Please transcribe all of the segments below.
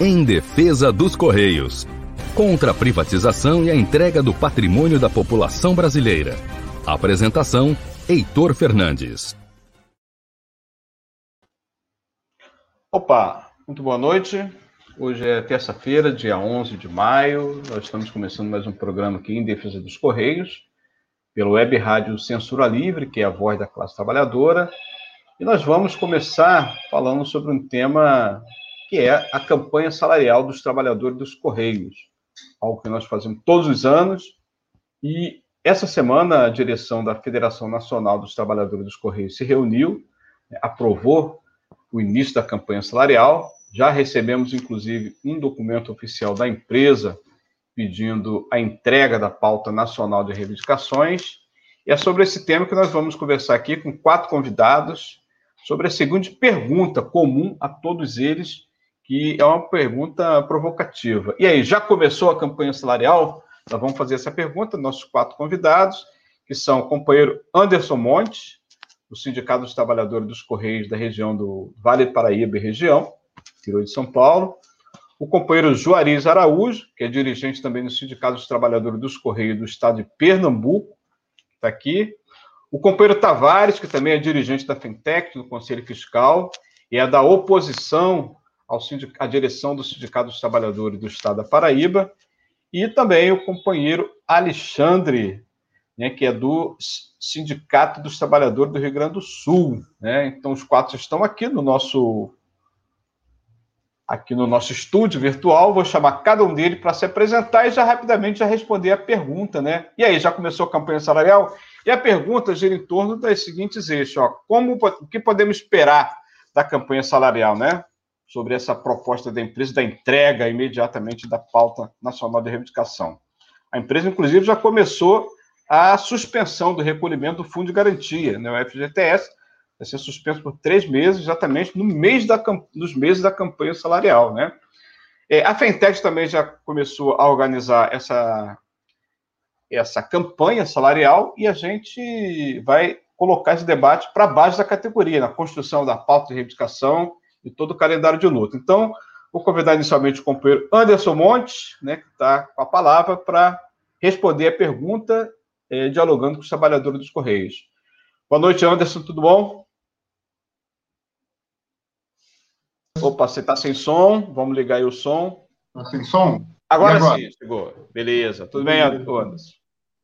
Em defesa dos Correios. Contra a privatização e a entrega do patrimônio da população brasileira. Apresentação: Heitor Fernandes. Opa, muito boa noite. Hoje é terça-feira, dia 11 de maio. Nós estamos começando mais um programa aqui em defesa dos Correios, pelo web rádio Censura Livre, que é a voz da classe trabalhadora. E nós vamos começar falando sobre um tema que é a campanha salarial dos trabalhadores dos Correios, algo que nós fazemos todos os anos. E essa semana a direção da Federação Nacional dos Trabalhadores dos Correios se reuniu, aprovou o início da campanha salarial. Já recebemos, inclusive, um documento oficial da empresa pedindo a entrega da pauta nacional de reivindicações. E é sobre esse tema que nós vamos conversar aqui com quatro convidados sobre a seguinte pergunta comum a todos eles, que é uma pergunta provocativa. E aí, já começou a campanha salarial? Nós vamos fazer essa pergunta, nossos quatro convidados, que são o companheiro Anderson Monte, do Sindicato dos Trabalhadores dos Correios da região do Vale Paraíba e região, interior de São Paulo, o companheiro Juarez Araújo, que é dirigente também do Sindicato dos Trabalhadores dos Correios do Estado de Pernambuco, está aqui, o companheiro Tavares, que também é dirigente da Fintech, do Conselho Fiscal, e é da oposição ao sindic... à direção do Sindicato dos Trabalhadores do Estado da Paraíba, e também o companheiro Alexandre, né, que é do Sindicato dos Trabalhadores do Rio Grande do Sul. Né? Então, os quatro estão aqui no nosso aqui no nosso estúdio virtual. Vou chamar cada um deles para se apresentar e já rapidamente já responder a pergunta, né? E aí, já começou a campanha salarial? E a pergunta gira em torno das seguintes eixos, ó. Como, o que podemos esperar da campanha salarial, né? Sobre essa proposta da empresa da entrega imediatamente da pauta nacional de reivindicação. A empresa, inclusive, já começou a suspensão do recolhimento do fundo de garantia, né, o FGTS, vai ser suspenso por três meses, exatamente no mês da, nos meses da campanha salarial, né? É, a Fentech também já começou a organizar essa, essa campanha salarial e a gente vai colocar esse debate para a base da categoria, na construção da pauta de reivindicação e todo o calendário de luta. Então, vou convidar inicialmente o companheiro Anderson Montes, né, que está com a palavra, para responder a pergunta, eh, dialogando com os trabalhadores dos Correios. Boa noite, Anderson, tudo bom? Opa, você está sem som, vamos ligar aí o som. Está sem som? Agora, agora, sim, chegou. Beleza. Tudo bem, Anderson?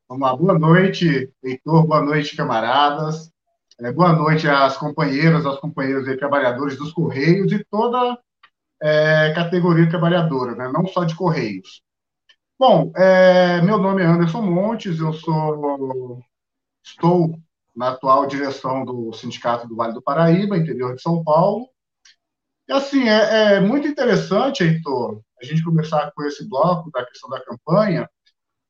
Vamos lá. Boa noite, Heitor. Boa noite, camaradas. É, boa noite às companheiras, aos companheiros e trabalhadores dos Correios e toda é, categoria trabalhadora, né? não só de Correios. Bom, é, meu nome é Anderson Montes, eu sou estou na atual direção do Sindicato do Vale do Paraíba, interior de São Paulo. E assim, é, é muito interessante, Heitor, a gente começar com esse bloco da questão da campanha,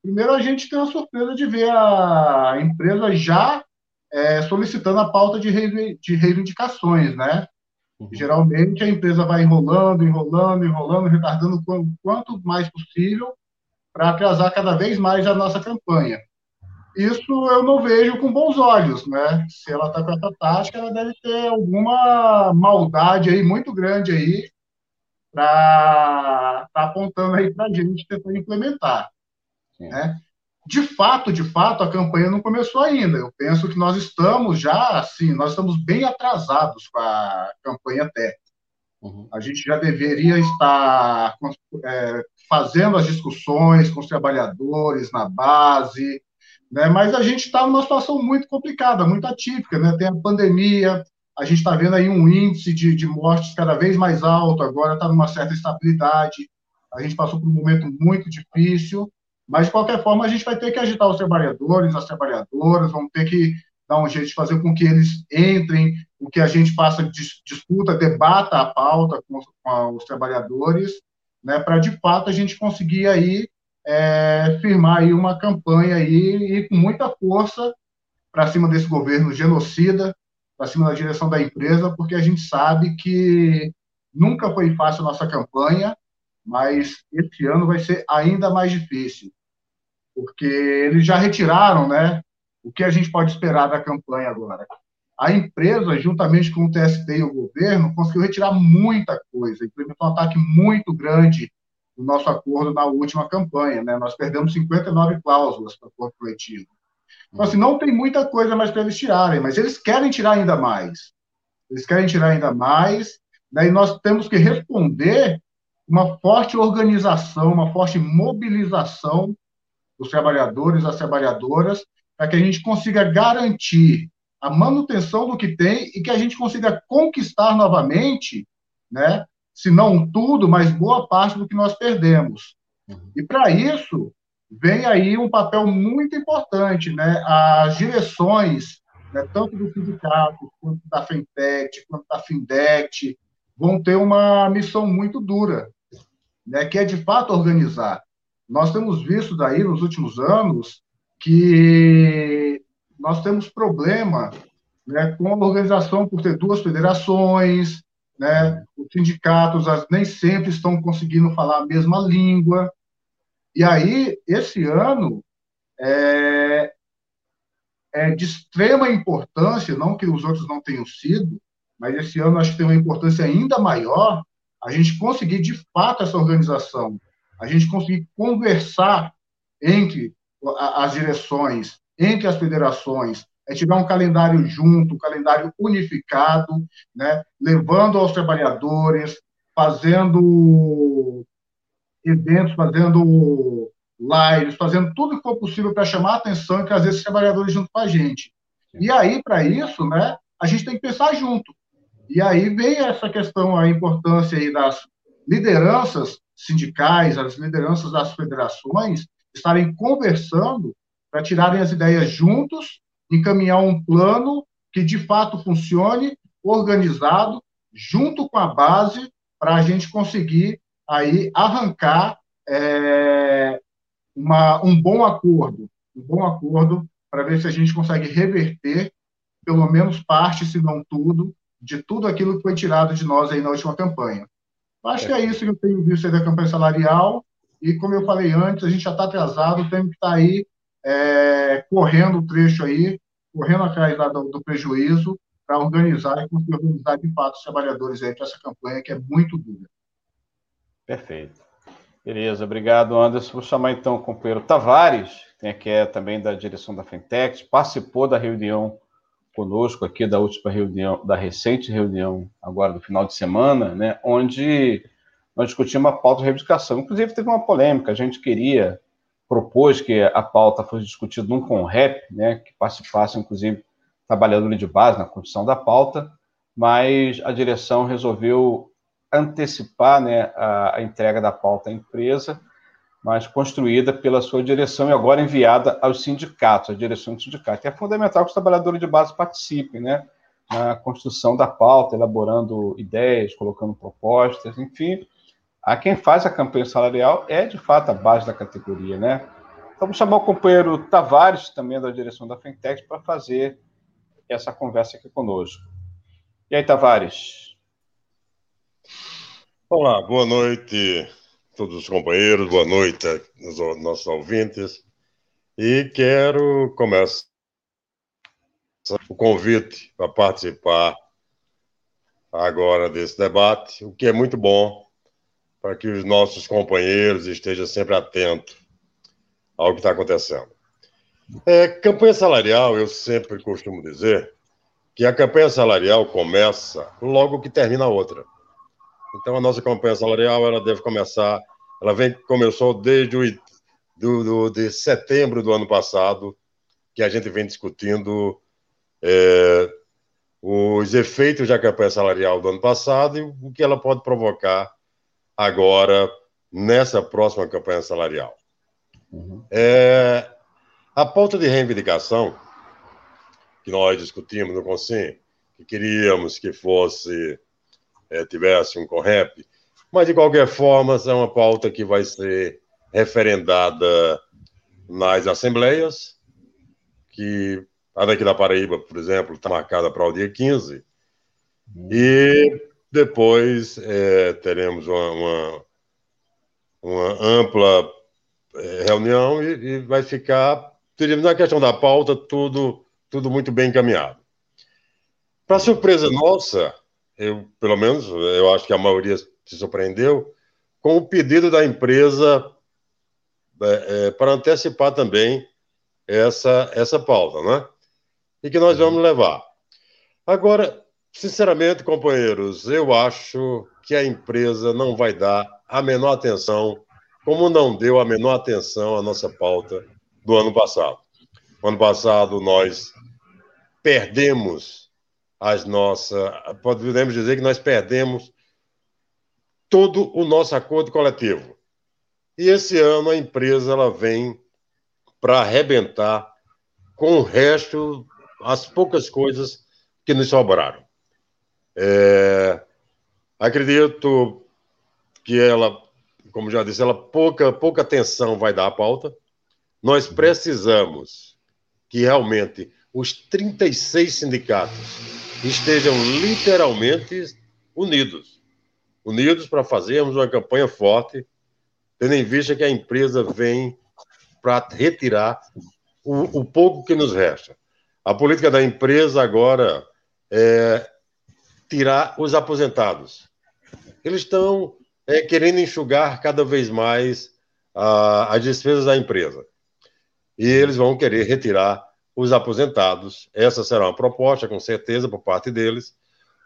primeiro a gente tem a surpresa de ver a empresa já é, solicitando a pauta de, reivindicações, né? Uhum. Geralmente a empresa vai enrolando, enrolando, enrolando, retardando o quanto mais possível para atrasar cada vez mais a nossa campanha. Isso eu não vejo com bons olhos, né? Se ela está com essa tática, ela deve ter alguma maldade aí muito grande aí para tá apontando aí para a gente tentar implementar. Né? De fato, de fato, a campanha não começou ainda. Eu penso que nós estamos já, assim, nós estamos bem atrasados com a campanha até. Uhum. A gente já deveria estar é, fazendo as discussões com os trabalhadores na base, né? mas a gente está numa situação muito complicada, muito atípica. Né? Tem a pandemia, a gente está vendo aí um índice de, de mortes cada vez mais alto, agora está numa certa estabilidade. A gente passou por um momento muito difícil, mas de qualquer forma a gente vai ter que agitar os trabalhadores, as trabalhadoras, vamos ter que dar um jeito de fazer com que eles entrem, com que a gente faça disputa, debata a pauta com os, com os trabalhadores, né, para de fato a gente conseguir aí é, firmar aí uma campanha aí e com muita força para cima desse governo genocida, para cima da direção da empresa, porque a gente sabe que nunca foi fácil a nossa campanha, mas esse ano vai ser ainda mais difícil, porque eles já retiraram, né? O que a gente pode esperar da campanha agora? a empresa, juntamente com o TST e o governo, conseguiu retirar muita coisa, implementou um ataque muito grande no nosso acordo na última campanha. Né? Nós perdemos 59 cláusulas para o acordo coletivo. Então, assim, não tem muita coisa mais para eles tirarem, mas eles querem tirar ainda mais. Eles querem tirar ainda mais, daí nós temos que responder uma forte organização, uma forte mobilização dos trabalhadores, das trabalhadoras, para que a gente consiga garantir a manutenção do que tem e que a gente consiga conquistar novamente, né, se não tudo, mas boa parte do que nós perdemos. Uhum. E para isso, vem aí um papel muito importante, né? As direções, né, tanto do sindicato, quanto da Fintech, quanto da Findet, vão ter uma missão muito dura, né, que é de fato organizar. Nós temos visto daí nos últimos anos que nós temos problema né, com a organização por ter duas federações, né, os sindicatos nem sempre estão conseguindo falar a mesma língua. E aí, esse ano, é, é de extrema importância, não que os outros não tenham sido, mas esse ano acho que tem uma importância ainda maior, a gente conseguir de fato essa organização, a gente conseguir conversar entre as direções, entre as federações, é tiver um calendário junto, um calendário unificado, né, levando aos trabalhadores, fazendo eventos, fazendo lives, fazendo tudo que for possível para chamar a atenção e trazer esses trabalhadores junto com a gente. E aí, para isso, né, a gente tem que pensar junto. E aí vem essa questão, a importância aí das lideranças sindicais, as lideranças das federações, estarem conversando para tirarem as ideias juntos, encaminhar um plano que de fato funcione, organizado, junto com a base, para a gente conseguir aí arrancar é, uma, um bom acordo, um bom acordo para ver se a gente consegue reverter pelo menos parte, se não tudo, de tudo aquilo que foi tirado de nós aí na última campanha. Acho é. que é isso que eu tenho visto aí da campanha salarial, e como eu falei antes, a gente já está atrasado, temos que estar tá aí é, correndo o trecho aí, correndo atrás do, do prejuízo, para organizar e conseguir organizar de fato os trabalhadores aí para essa campanha que é muito dura. Perfeito. Beleza, obrigado, Anderson. Vou chamar então o companheiro Tavares, que é também da direção da Fintech, participou da reunião conosco aqui da última reunião, da recente reunião, agora do final de semana, né, onde nós discutimos a pauta de reivindicação. Inclusive, teve uma polêmica, a gente queria, propôs que a pauta fosse discutida num CONREP, né, que participasse, inclusive, trabalhadores de base na construção da pauta, mas a direção resolveu antecipar né, a, a entrega da pauta à empresa, mas construída pela sua direção e agora enviada aos sindicatos, à direção do sindicato. É fundamental que os trabalhadores de base participem, né, na construção da pauta, elaborando ideias, colocando propostas, enfim. A quem faz a campanha salarial é, de fato, a base da categoria, né? Então, vamos chamar o companheiro Tavares, também da direção da Fintech, para fazer essa conversa aqui conosco. E aí, Tavares? Olá, boa noite todos os companheiros, boa noite aos nossos ouvintes. E quero começar o convite para participar agora desse debate, o que é muito bom para que os nossos companheiros estejam sempre atentos ao que está acontecendo. É, campanha salarial, eu sempre costumo dizer que a campanha salarial começa logo que termina a outra. Então, a nossa campanha salarial ela deve começar, ela vem, começou desde o, do, do, de setembro do ano passado, que a gente vem discutindo é, os efeitos da campanha salarial do ano passado e o que ela pode provocar agora nessa próxima campanha salarial. Uhum. É, a pauta de reivindicação que nós discutimos no Conselho, que queríamos que fosse é, tivesse um CORREP, mas de qualquer forma é uma pauta que vai ser referendada nas assembleias, que a daqui da Paraíba, por exemplo, está marcada para o dia 15, e depois é, teremos uma, uma, uma ampla é, reunião e, e, vai ficar, na questão da pauta, tudo, tudo muito bem encaminhado. Para surpresa nossa, eu, pelo menos, eu acho que a maioria se surpreendeu com o pedido da empresa é, é, para antecipar também essa, essa pauta, né? E que nós vamos levar. Agora, sinceramente, companheiros, eu acho que a empresa não vai dar a menor atenção, como não deu a menor atenção à nossa pauta do ano passado. ano passado, nós perdemos as nossas. Podemos dizer que nós perdemos todo o nosso acordo coletivo. E esse ano a empresa ela vem para arrebentar com o resto, as poucas coisas que nos sobraram. É, acredito que ela, como já disse, ela pouca, pouca atenção vai dar à pauta. Nós precisamos que realmente os 36 sindicatos estejam literalmente unidos. Unidos para fazermos uma campanha forte, tendo em vista que a empresa vem para retirar o, o, pouco que nos resta. A política da empresa agora é tirar os aposentados. Eles estão é, querendo enxugar cada vez mais a, as despesas da empresa. E eles vão querer retirar os aposentados. Essa será uma proposta, com certeza, por parte deles.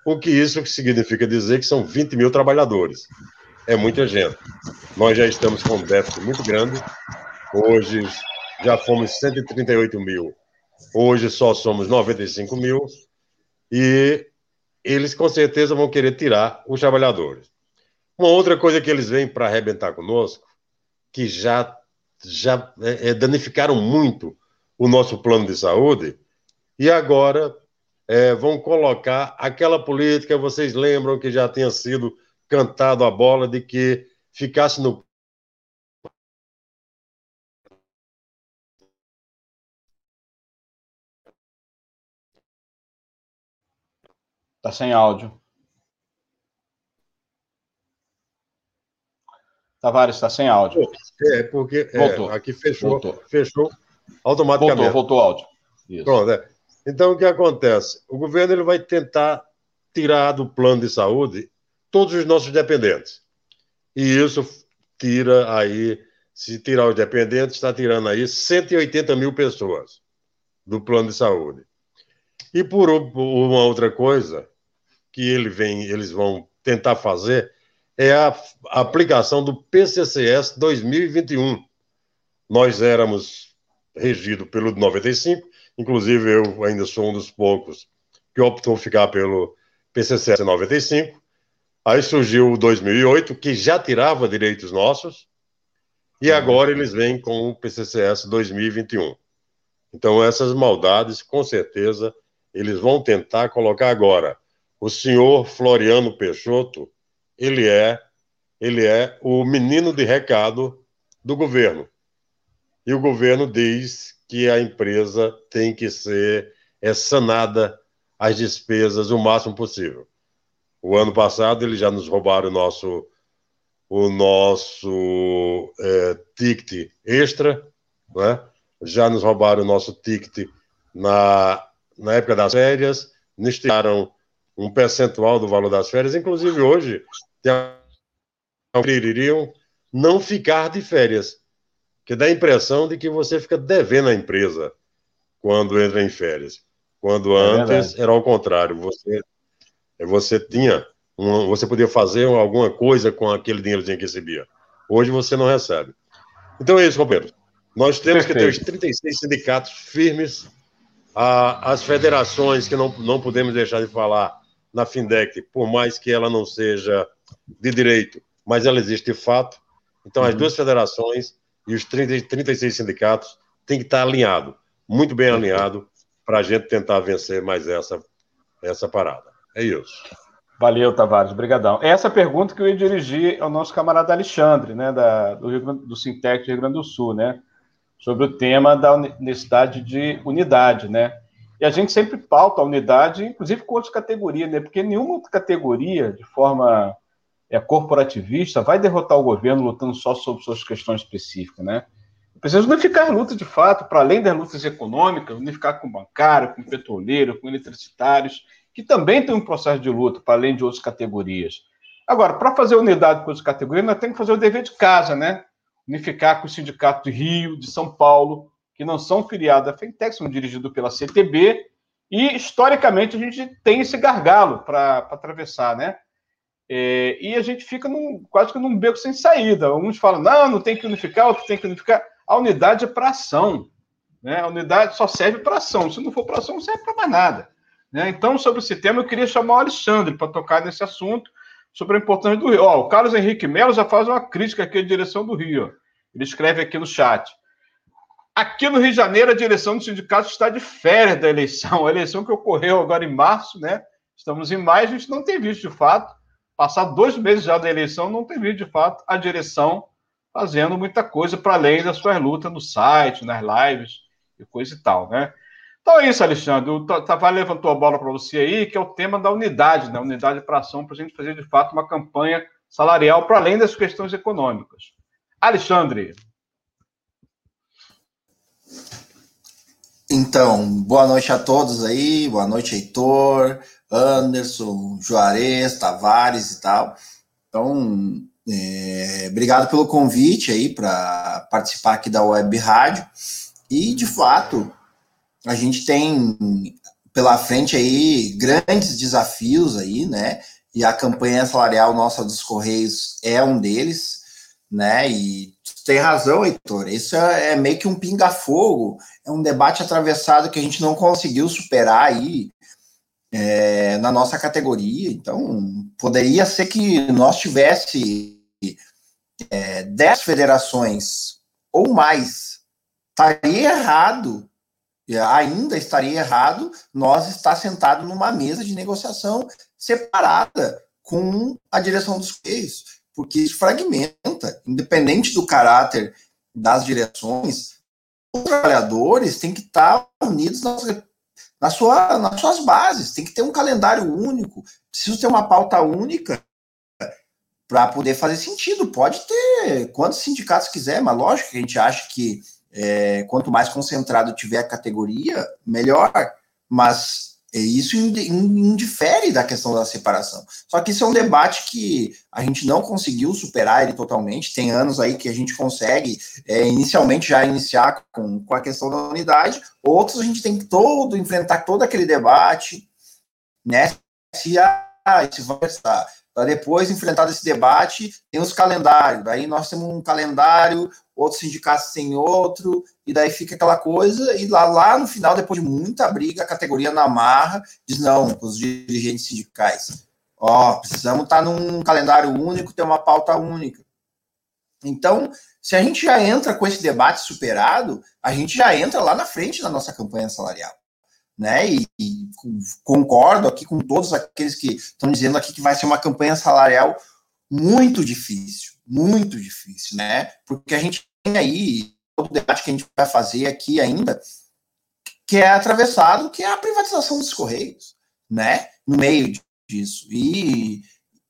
O que isso significa dizer que são 20 mil trabalhadores. É muita gente. Nós já estamos com um déficit muito grande Hoje já fomos 138 mil. Hoje só somos 95 mil. E eles com certeza vão querer tirar os trabalhadores. Uma outra coisa que eles vêm para arrebentar conosco, que já, já é, é, danificaram muito o nosso plano de saúde, e agora é, vão colocar aquela política, vocês lembram que já tinha sido cantado a bola de que ficasse no Tá sem áudio. Tavares, está sem áudio. É, porque é, voltou. Aqui fechou, voltou. fechou automaticamente. Voltou, voltou o áudio. Isso. Pronto, é. Então, o que acontece? O governo ele vai tentar tirar do plano de saúde todos os nossos dependentes. E isso tira aí, se tirar os dependentes, está tirando aí 180 mil pessoas do plano de saúde. E por uma outra coisa que ele vem, eles vão tentar fazer é a, aplicação do PCCS 2021. Nós éramos regidos pelo 95, inclusive eu ainda sou um dos poucos que optou ficar pelo PCCS 95. Aí surgiu o 2008, que já tirava direitos nossos, e agora eles vêm com o PCCS 2021. Então, essas maldades, com certeza, eles vão tentar colocar agora. O senhor Floriano Peixoto, ele é, ele é o menino de recado do governo. E o governo diz que a empresa tem que ser é, sanada as despesas o máximo possível. O ano passado eles já nos roubaram o nosso o nosso é, ticket extra, né? já nos roubaram o nosso ticket na na época das férias, nos tiraram um percentual do valor das férias, inclusive hoje, iriam não ficar de férias, que dá a impressão de que você fica devendo a empresa quando entra em férias. Quando é antes verdade. era ao contrário, você você tinha um, você podia fazer alguma coisa com aquele dinheirozinho que recebia. Hoje você não recebe. Então é isso, Roberto. Nós temos Perfeito. que ter os 36 sindicatos firmes as federações, que não, não podemos deixar de falar na FINDEC, por mais que ela não seja de direito, mas ela existe de fato. Então, as uhum. duas federações e os 30, 36 sindicatos têm que estar alinhados, muito bem alinhados, para a gente tentar vencer mais essa, essa parada. É isso. Valeu, Tavares, obrigadão. É essa pergunta que eu ia dirigir ao nosso camarada Alexandre, né, da, do, do Sintec do Rio Grande do Sul, né? sobre o tema da necessidade de unidade, né? E a gente sempre pauta a unidade, inclusive com outras categorias, né? Porque nenhuma outra categoria, de forma é, corporativista, vai derrotar o governo lutando só sobre suas questões específicas, né? Precisa unificar lutas de fato, para além das lutas econômicas, unificar com bancário, com petroleiro, com eletricitários, que também tem um processo de luta, para além de outras categorias. Agora, para fazer unidade com outras categorias, nós temos que fazer o dever de casa, né? Unificar com o Sindicato de Rio, de São Paulo, que não são filiados à Fintech, são dirigidos pela CTB, e historicamente a gente tem esse gargalo para atravessar, né? É, e a gente fica num, quase que num beco sem saída. Uns falam, não, não tem que unificar, outros tem que unificar. A unidade é para ação. Né? A unidade só serve para ação. Se não for para ação, não serve para mais nada. Né? Então, sobre esse tema, eu queria chamar o Alexandre para tocar nesse assunto sobre a importância do Rio. Ó, o Carlos Henrique Melo já faz uma crítica aqui à direção do Rio. Ele escreve aqui no chat. Aqui no Rio de Janeiro, a direção do sindicato está de férias da eleição. A eleição que ocorreu agora em março, né? Estamos em maio, a gente não tem visto de fato. Passar dois meses já da eleição, não tem de fato a direção fazendo muita coisa para além das suas lutas no site, nas lives e coisa e tal, né? Então é isso, Alexandre. O Tavares levantou a bola para você aí, que é o tema da unidade, né? Unidade para ação, para a gente fazer de fato uma campanha salarial para além das questões econômicas. Alexandre. Então, boa noite a todos aí, boa noite, Heitor, Anderson, Juarez, Tavares e tal. Então, é, obrigado pelo convite aí para participar aqui da Web Rádio. E, de fato, a gente tem pela frente aí grandes desafios aí, né? E a campanha salarial nossa dos Correios é um deles, né? E tem razão, Heitor. Isso é, é meio que um pinga-fogo, é um debate atravessado que a gente não conseguiu superar aí é, na nossa categoria. Então, poderia ser que nós tivesse é, 10 federações ou mais. Estaria errado ainda estaria errado nós estar sentado numa mesa de negociação separada com a direção dos Correios, porque isso fragmenta, independente do caráter das direções, os trabalhadores têm que estar unidos nas, na sua, nas suas bases, tem que ter um calendário único, precisa ter uma pauta única para poder fazer sentido. Pode ter quantos sindicatos quiser, mas lógico que a gente acha que é, quanto mais concentrado tiver a categoria, melhor. Mas isso indifere da questão da separação. Só que isso é um debate que a gente não conseguiu superar ele totalmente. Tem anos aí que a gente consegue é, inicialmente já iniciar com, com a questão da unidade, outros a gente tem que todo enfrentar todo aquele debate, né? Se ah, se vai estar para depois enfrentar esse debate, tem os calendários. Daí nós temos um calendário, outros sindicatos têm outro, e daí fica aquela coisa, e lá, lá no final, depois de muita briga, a categoria na marra diz não, os dirigentes sindicais. Ó, precisamos estar num calendário único, ter uma pauta única. Então, se a gente já entra com esse debate superado, a gente já entra lá na frente da nossa campanha salarial né? E, e, concordo aqui com todos aqueles que estão dizendo aqui que vai ser uma campanha salarial muito difícil, muito difícil, né? Porque a gente tem aí o debate que a gente vai fazer aqui ainda, que é atravessado, que é a privatização dos Correios, né? No meio disso. E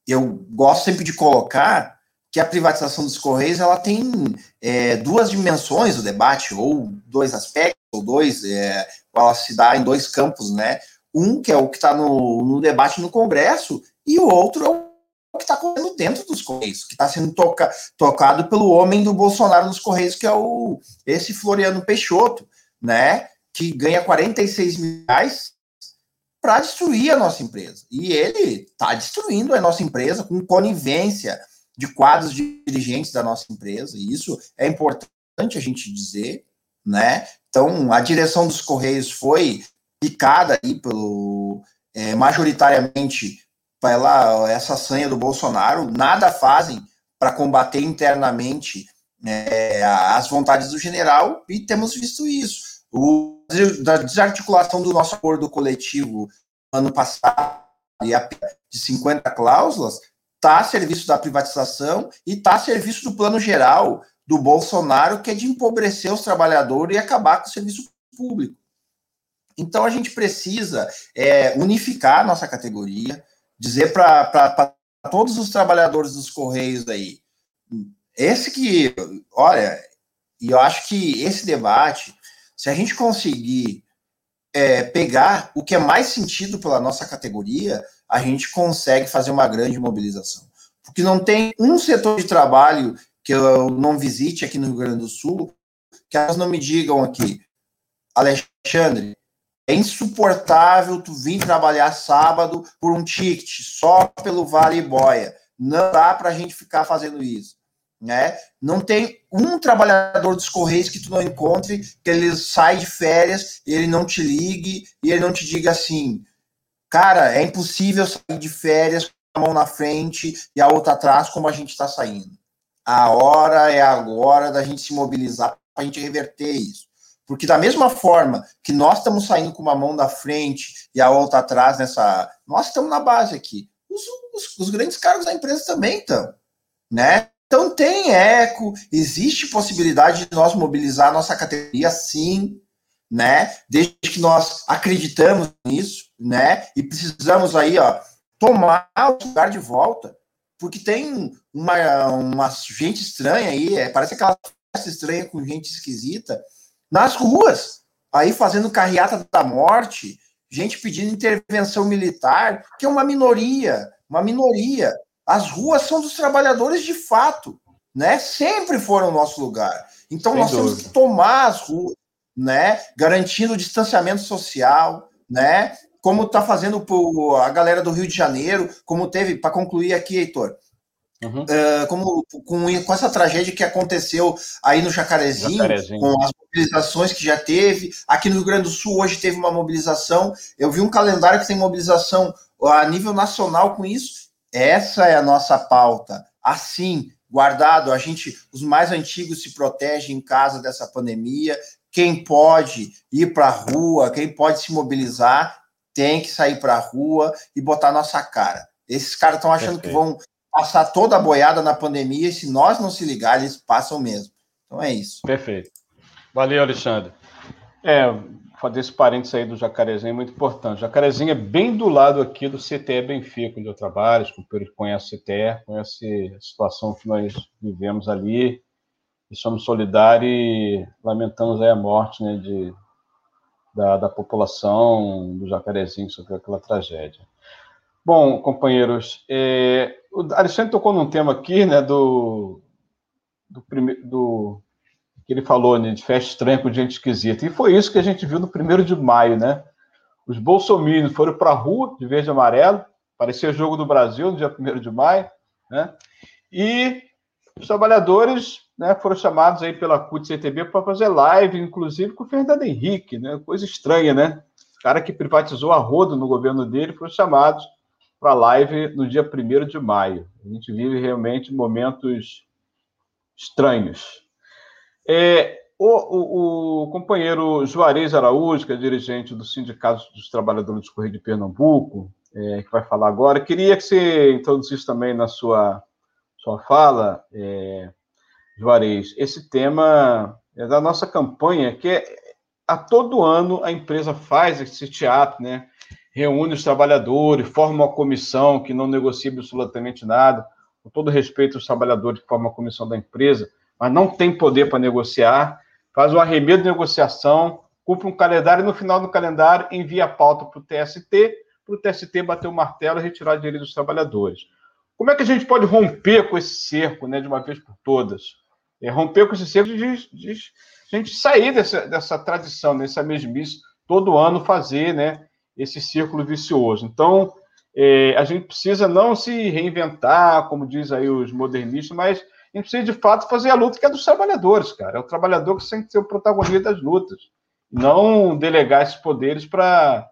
eu gosto sempre de colocar que a privatização dos Correios ela tem é, duas dimensões do debate, ou dois aspectos, ou dois, é, ela se dá em dois campos, né? Um que é o que está no, no, debate no Congresso, e o outro é o que está acontecendo dentro dos Correios, que está sendo toca, tocado pelo homem do Bolsonaro nos Correios, que é o esse Floriano Peixoto, né? Que ganha 46 mil reais para destruir a nossa empresa. E ele está destruindo a nossa empresa com conivência de quadros de dirigentes da nossa empresa, e isso é importante a gente dizer, né? Então, a direção dos Correios foi picada aí pelo, é, majoritariamente pela essa sanha do Bolsonaro, nada fazem para combater internamente é, as vontades do general, e temos visto isso. O, da desarticulação do nosso acordo coletivo ano passado, de 50 cláusulas, está a serviço da privatização e está a serviço do plano geral do Bolsonaro, que é de empobrecer os trabalhadores e acabar com o serviço público. Então a gente precisa é, unificar a nossa categoria, dizer para todos os trabalhadores dos Correios aí, esse que, olha, e eu acho que esse debate, se a gente conseguir é, pegar o que é mais sentido pela nossa categoria, a gente consegue fazer uma grande mobilização. Porque não tem um setor de trabalho que eu não visite aqui no Rio Grande do Sul que elas não me digam aqui, Alexandre, é insuportável tu vir trabalhar sábado por um ticket, só pelo Vale Boia. Não dá para a gente ficar fazendo isso. Né? Não tem um trabalhador dos Correios que tu não encontre que ele sai de férias e ele não te ligue e ele não te diga assim, cara, é impossível sair de férias com a mão na frente e a outra atrás como a gente está saindo. A hora é agora da gente se mobilizar para a gente reverter isso. Porque da mesma forma que nós estamos saindo com uma mão da frente e a outra atrás nessa. Nós estamos na base aqui. Os, os, os grandes cargos da empresa também estão. Né? Então tem eco, existe possibilidade de nós mobilizar a nossa categoria sim, né? Desde que nós acreditamos nisso, né? E precisamos aí, ó, tomar o lugar de volta, porque tem uma, uma gente estranha aí, é, parece aquela festa estranha com gente esquisita, nas ruas, aí fazendo carreata da morte, gente pedindo intervenção militar, que é uma minoria, uma minoria. As ruas são dos trabalhadores de fato, né? Sempre foram o nosso lugar. Então Sem nós dúvida. temos que tomar as ruas, né? Garantindo o distanciamento social, né? Como está fazendo a galera do Rio de Janeiro, como teve, para concluir aqui, Heitor, Uhum. Uh, como, com, com essa tragédia que aconteceu aí no Jacarezinho, Jacarezinho, com as mobilizações que já teve. Aqui no Rio Grande do Sul, hoje teve uma mobilização. Eu vi um calendário que tem mobilização a nível nacional com isso. Essa é a nossa pauta. Assim, guardado, a gente, os mais antigos se protegem em casa dessa pandemia. Quem pode ir para a rua, quem pode se mobilizar, tem que sair para a rua e botar nossa cara. Esses caras estão achando Perfeito. que vão passar toda a boiada na pandemia e se nós não se ligar, eles passam mesmo. Então é isso. Perfeito. Valeu, Alexandre. É, fazer esse parênteses aí do Jacarezinho é muito importante. Jacarezinho é bem do lado aqui do CTE Benfica, onde eu trabalho, os companheiros conhecem o CTE, conhecem a situação que nós vivemos ali, e somos solidários e lamentamos aí a morte né, de, da, da população do Jacarezinho sobre aquela tragédia. Bom, companheiros, é, o Alexandre tocou num tema aqui, né, do, do, primeiro, do que ele falou, né, de festa estranha com gente esquisita. E foi isso que a gente viu no primeiro de maio, né? Os bolsominions foram para a rua de verde e amarelo, parecia jogo do Brasil no dia 1 de maio, né? E os trabalhadores né, foram chamados aí pela CUT-CTB para fazer live, inclusive com o Fernando Henrique, né? Coisa estranha, né? O cara que privatizou a rodo no governo dele foram chamados para a live no dia 1 de maio. A gente vive realmente momentos estranhos. É, o, o, o, companheiro Juarez Araújo, que é dirigente do Sindicato dos Trabalhadores do Correio de Pernambuco, é, que vai falar agora, queria que você introduzisse também na sua, sua fala, é, Juarez, esse tema é da nossa campanha, que é, a todo ano a empresa faz esse teatro, né? Reúne os trabalhadores, forma uma comissão que não negocia absolutamente nada, com todo respeito aos trabalhadores que formam a comissão da empresa, mas não tem poder para negociar, faz um arremedo de negociação, cumpre um calendário e no final do calendário envia a pauta para o TST, para o TST bater o martelo e retirar o direito dos trabalhadores. Como é que a gente pode romper com esse cerco, né, de uma vez por todas? É, romper com esse cerco de, de, de a gente sair dessa, dessa tradição, dessa mesmice, todo ano fazer, né, esse círculo vicioso. Então, é, a gente precisa não se reinventar, como diz aí os modernistas, mas a gente precisa de fato fazer a luta que é dos trabalhadores, cara. É o trabalhador que tem que ser o protagonista das lutas, não delegar esses poderes para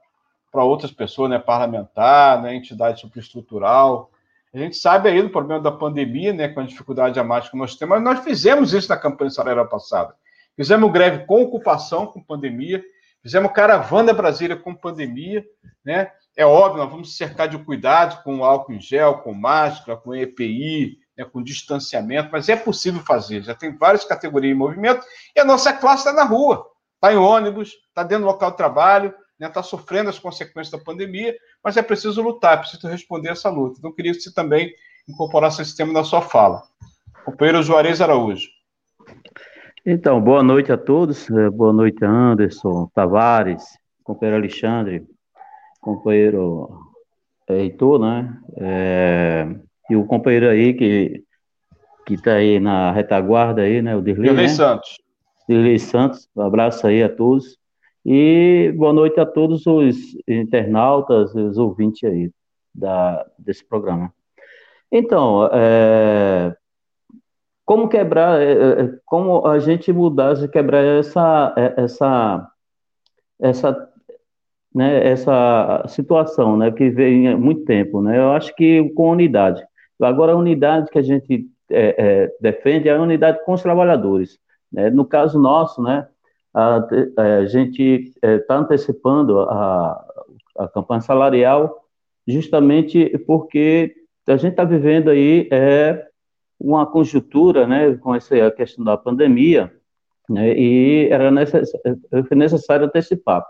para outras pessoas, né, parlamentar, né, entidade superestrutural. A gente sabe aí do problema da pandemia, né, com a dificuldade dramática que nós temos, mas nós fizemos isso na campanha salarial passada. Fizemos greve com ocupação, com pandemia, Fizemos caravana Brasília com pandemia, né? É óbvio, nós vamos cercar de cuidado com álcool em gel, com máscara, com EPI, né, com distanciamento, mas é possível fazer. Já tem várias categorias em movimento e a nossa classe está na rua, está em ônibus, está dentro do local de trabalho, está né, tá sofrendo as consequências da pandemia, mas é preciso lutar, é preciso responder essa luta. Então, queria que você também incorporasse esse tema na sua fala. Companheiro Juarez Araújo. Então, boa noite a todos. É, boa noite, Anderson, Tavares, companheiro Alexandre, companheiro Heitor, né? É, e o companheiro aí que que está aí na retaguarda aí, né? O Dirley, Dirley né? Santos. Dirley Santos, um abraço aí a todos. E boa noite a todos os internautas, os ouvintes aí da, desse programa. Então, é, como quebrar, é, é como a gente mudar, quebrar essa, é, essa, essa, né, essa situação, né, que vem há muito tempo, né? Eu acho que com unidade. Agora, a unidade que a gente é, é, defende é a unidade com os trabalhadores. Né? No caso nosso, né, a, a gente está antecipando a, a campanha salarial justamente porque a gente está vivendo aí é, uma conjuntura, né, com essa questão da pandemia, né, e era necess, foi necessário antecipar.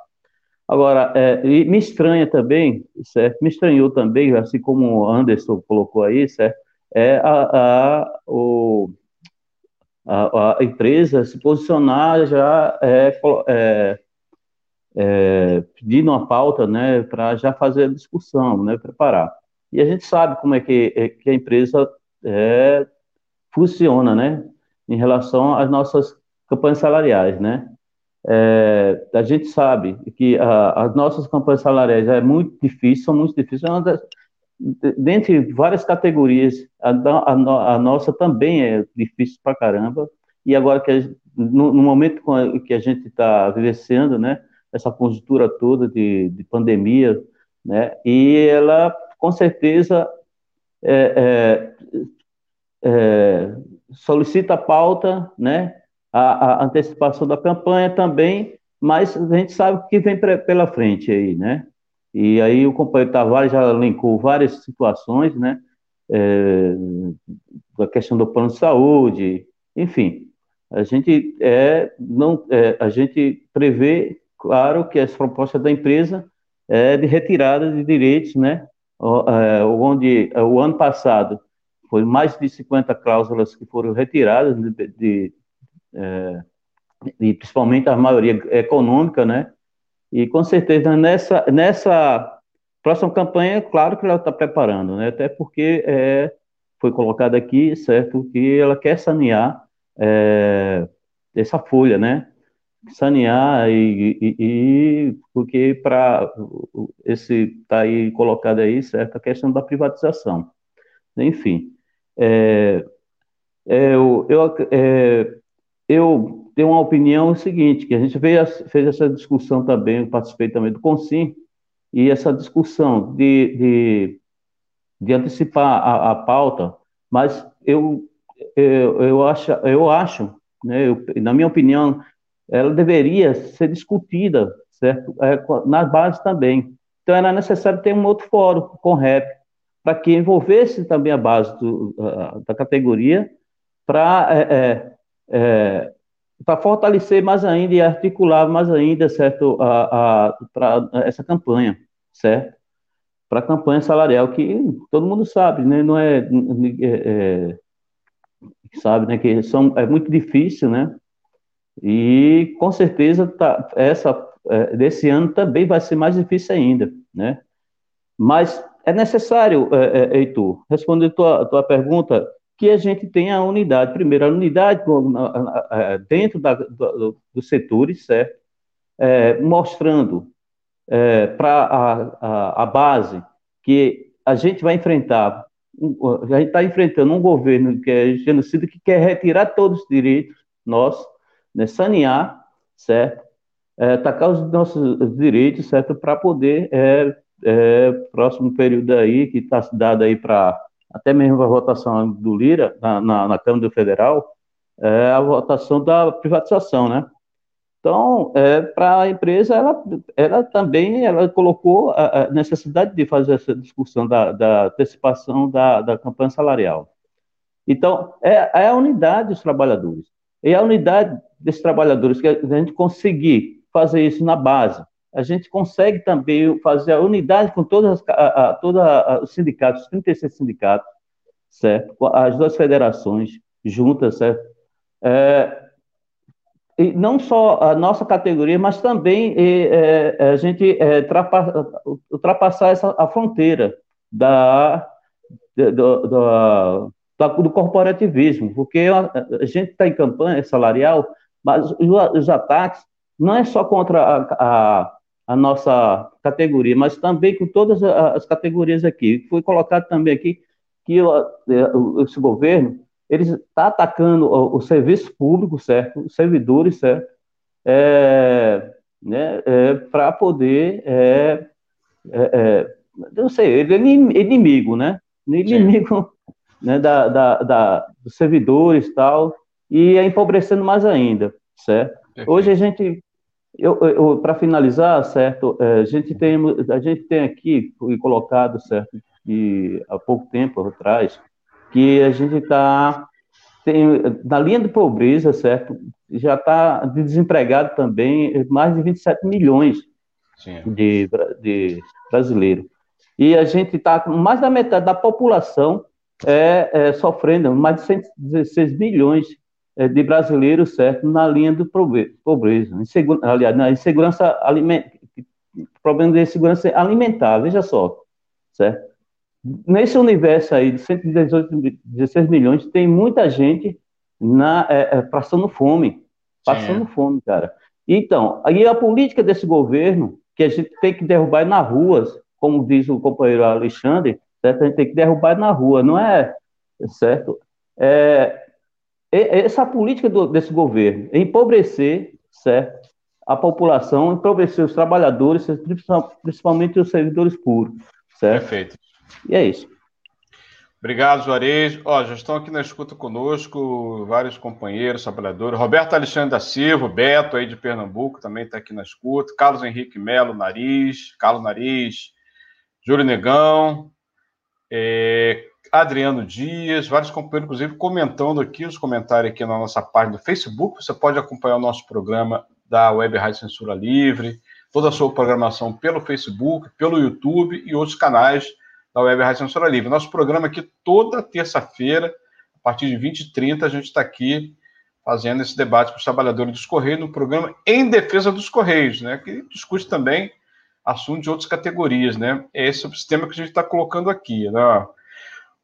Agora, é, me estranha também, certo? Me estranhou também, assim como o Anderson colocou aí, certo? É a, a, o, a, a empresa se posicionar já é, é, é, pedindo uma pauta, né, para já fazer a discussão, né, preparar. E a gente sabe como é que, é, que a empresa é, funciona, né, em relação às nossas campanhas salariais, né. É, a gente sabe que a, as nossas campanhas salariais é muito difícil, são muito difíceis, é dentre várias categorias, a, a, a, nossa também é difícil pra caramba, e agora que no, no, momento que a gente está vivenciando, né, essa conjuntura toda de, de pandemia, né? E ela, com certeza, é, é, é, solicita a pauta, né? A, a, antecipação da campanha também, mas a gente sabe o que vem pela frente aí, né? E aí o companheiro Tavares já elencou várias situações, né? É, a questão do plano de saúde, enfim, a gente é não é, a gente prevê claro que as propostas da empresa é de retirada de direitos, né? É, onde o ano passado foi mais de 50 cláusulas que foram retiradas de, de, é, de principalmente a maioria econômica, né? E com certeza nessa nessa próxima campanha, claro que ela está preparando, né? Até porque é, foi colocado aqui, certo, que ela quer sanear é, essa folha, né? sanear e, e, e porque para esse tá aí colocado aí certo a questão da privatização enfim é, é, eu, eu, é, eu tenho uma opinião seguinte que a gente fez, fez essa discussão também eu participei também do Consim e essa discussão de, de, de antecipar a, a, pauta mas eu eu, eu acho eu acho né, eu, na minha opinião ela deveria ser discutida, certo? É, na base também. Então, era necessário ter um outro fórum com REP, para que envolvesse também a base do, da categoria, para é, é, é para fortalecer mais ainda e articular mais ainda, certo, a, a para essa campanha, certo? Para a campanha salarial, que todo mundo sabe, né? Não é, é, é sabe, né? Que são, é muito difícil, né? E com certeza tá, essa é, desse ano também vai ser mais difícil ainda, né? Mas é necessário, é, é, Heitor, responder tua tua pergunta, que a gente tenha a unidade. Primeiro, a unidade dentro da, do, dos setores, certo? É, mostrando é, para a, a, a, base que a gente vai enfrentar, a gente está enfrentando um governo que é genocida, que quer retirar todos os direitos nossos, né, sanear, certo? É, atacar os nossos direitos, certo? Para poder, é, é, próximo período aí, que está dado aí para até mesmo a votação do Lira na, na, na Câmara Federal, é a votação da privatização, né? Então, é, para a empresa, ela, ela também ela colocou a, necessidade de fazer essa discussão da, da antecipação da, da campanha salarial. Então, é, é a unidade dos trabalhadores. E a unidade desses trabalhadores, que a gente conseguir fazer isso na base, a gente consegue também fazer a unidade com todas as, a, a, os sindicatos, os 36 sindicatos, certo? As duas federações juntas, certo? É, e não só a nossa categoria, mas também é, a gente é, ultrapassar essa, a fronteira da, do, do, do, do corporativismo, porque a, a gente está em campanha salarial, mas os, os, ataques não é só contra a, a, a, nossa categoria, mas também com todas as categorias aqui. Foi colocado também aqui que é, esse governo ele está atacando o, serviço público, certo? Os servidores, certo? É, né, é, para poder, é, é, é não sei, ele é inimigo, né? Inimigo né, da, da, da, dos servidores e tal, e é empobrecendo mais ainda, certo? Hoje a gente, eu, eu para finalizar, certo, é, a gente tem, a gente tem aqui colocado, certo, e há pouco tempo atrás, que a gente está na linha de pobreza, certo? Já está desempregado também mais de 27 milhões de, de brasileiros. E a gente está com mais da metade da população é, é, sofrendo, mais de 116 milhões de brasileiros, certo, na linha do pobreza, insegura, aliás, na insegurança alimentar, problema de insegurança alimentar, veja só, certo? nesse universo aí de 118, 16 milhões, tem muita gente na, é, é, passando fome. Passando Sim. fome, cara. Então, aí a política desse governo, que a gente tem que derrubar nas ruas, como diz o companheiro Alexandre, certo? a gente tem que derrubar na rua, não é certo? É, essa política do, desse governo, é empobrecer, certo? A população, empobrecer os trabalhadores, principalmente os servidores públicos, certo? Perfeito. E é isso. Obrigado, Juarez. Ó, já estão aqui na escuta conosco vários companheiros, trabalhadores. Roberto Alexandre da Silva, Beto aí de Pernambuco também está aqui na escuta. Carlos Henrique Melo, Nariz, Carlos Nariz, Júlio Negão, é, Adriano Dias, vários companheiros, inclusive, comentando aqui os comentários aqui na nossa página do Facebook. Você pode acompanhar o nosso programa da Web Rádio Censura Livre, toda a sua programação pelo Facebook, pelo YouTube e outros canais da Web Rádio Censura Livre. Nosso programa aqui toda terça-feira, a partir de 20h30, a gente está aqui fazendo esse debate com os trabalhadores dos Correios, no programa Em Defesa dos Correios, né, que discute também assuntos de outras categorias, né? Esse é o sistema que a gente está colocando aqui. Né?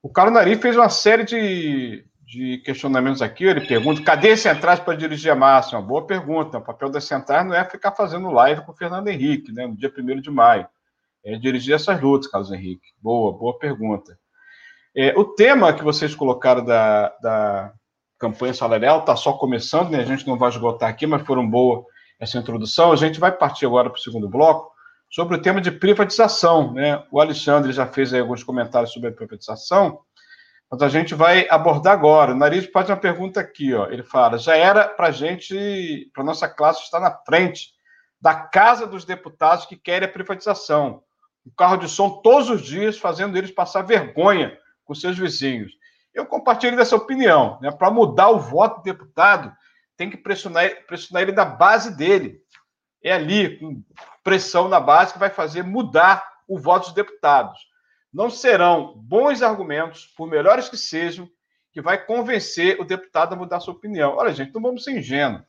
O Carlos Nari fez uma série de, de questionamentos aqui. Ele pergunta: cadê centrais para dirigir a massa? Uma boa pergunta. O papel das centrais não é ficar fazendo live com o Fernando Henrique, né, no dia 1 de maio é, dirigir essas lutas, Carlos Henrique? Boa, boa pergunta. É, o tema que vocês colocaram da, da campanha salarial está só começando, né? A gente não vai esgotar aqui, mas foram boa essa introdução. A gente vai partir agora para o segundo bloco sobre o tema de privatização, né? O Alexandre já fez alguns comentários sobre a privatização, mas a gente vai abordar agora. O Nariz faz uma pergunta aqui, ó. Ele fala: já era para a gente, para nossa classe estar na frente da Casa dos Deputados que querem a privatização o carro de som todos os dias, fazendo eles passar vergonha com seus vizinhos. Eu compartilho dessa opinião. Né? Para mudar o voto do deputado, tem que pressionar, pressionar ele da base dele. É ali, com pressão na base, que vai fazer mudar o voto dos deputados. Não serão bons argumentos, por melhores que sejam, que vai convencer o deputado a mudar sua opinião. Olha, gente, não vamos ser ingênuos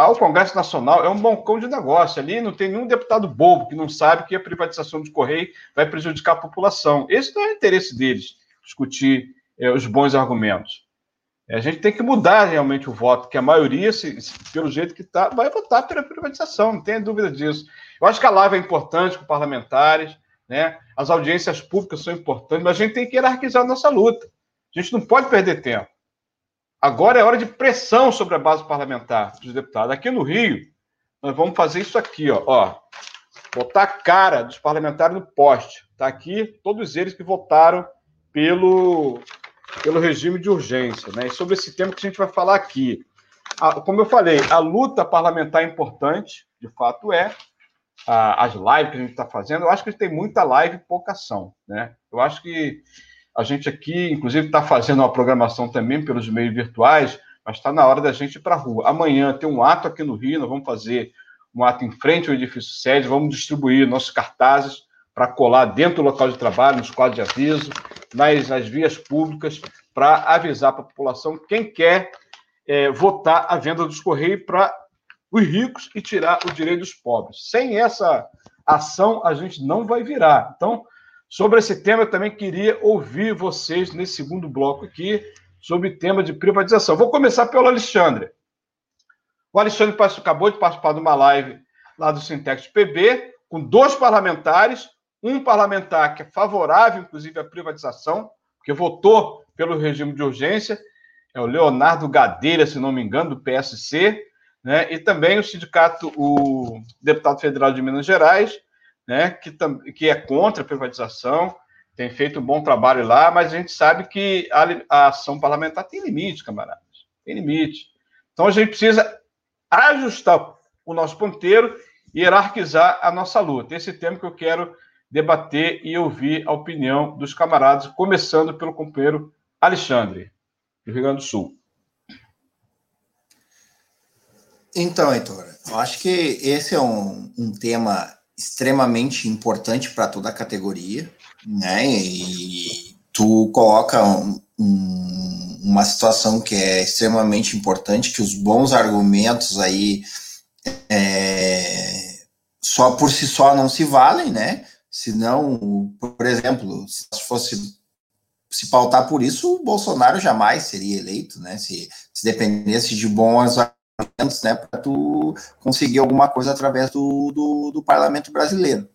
ao Congresso Nacional é um bancão de negócio. Ali não tem nenhum deputado bobo que não sabe que a privatização do Correio vai prejudicar a população. Esse não é o interesse deles, discutir é, os bons argumentos. É, a gente tem que mudar realmente o voto, que a maioria, se, se, pelo jeito que está, vai votar pela privatização, não tenha dúvida disso. Eu acho que a live é importante com parlamentares, né? as audiências públicas são importantes, mas a gente tem que hierarquizar a nossa luta. A gente não pode perder tempo. Agora é hora de pressão sobre a base parlamentar dos deputados. Aqui no Rio, nós vamos fazer isso aqui, ó. ó botar a cara dos parlamentares no poste. Está aqui todos eles que votaram pelo, pelo regime de urgência. Né? E sobre esse tema que a gente vai falar aqui. A, como eu falei, a luta parlamentar é importante, de fato é. A, as lives que a gente está fazendo, eu acho que a gente tem muita live e pouca ação. Né? Eu acho que a gente aqui, inclusive, está fazendo uma programação também pelos meios virtuais, mas está na hora da gente ir para a rua. Amanhã tem um ato aqui no Rio, nós vamos fazer um ato em frente ao edifício sede, vamos distribuir nossos cartazes para colar dentro do local de trabalho, nos quadros de aviso, nas, nas vias públicas, para avisar para a população quem quer é, votar a venda dos Correios para os ricos e tirar o direito dos pobres. Sem essa ação, a gente não vai virar. Então, sobre esse tema, eu também queria ouvir vocês nesse segundo bloco aqui, sobre o tema de privatização. Vou começar pelo Alexandre. O Alexandre acabou de participar de uma live lá do Sintex PB, com dois parlamentares, um parlamentar que é favorável, inclusive, à privatização, que votou pelo regime de urgência, é o Leonardo Gadeira, se não me engano, do PSC, né? e também o sindicato, o deputado federal de Minas Gerais, né? que, que é contra a privatização, tem feito um bom trabalho lá, mas a gente sabe que a, a ação parlamentar tem limite, camaradas, tem limite. Então a gente precisa ajustar o nosso ponteiro e hierarquizar a nossa luta. Esse tema que eu quero debater e ouvir a opinião dos camaradas, começando pelo companheiro Alexandre, do Rio Grande do Sul. Então, Heitor, eu acho que esse é um, um tema extremamente importante para toda a categoria, né? E tu coloca um, um, uma situação que é extremamente importante, que os bons argumentos aí é, só por si só não se valem, né? Senão, por exemplo, se fosse se pautar por isso, o Bolsonaro jamais seria eleito, né? Se, se dependesse de bons argumentos, né, para tu conseguir alguma coisa através do, do, do parlamento brasileiro.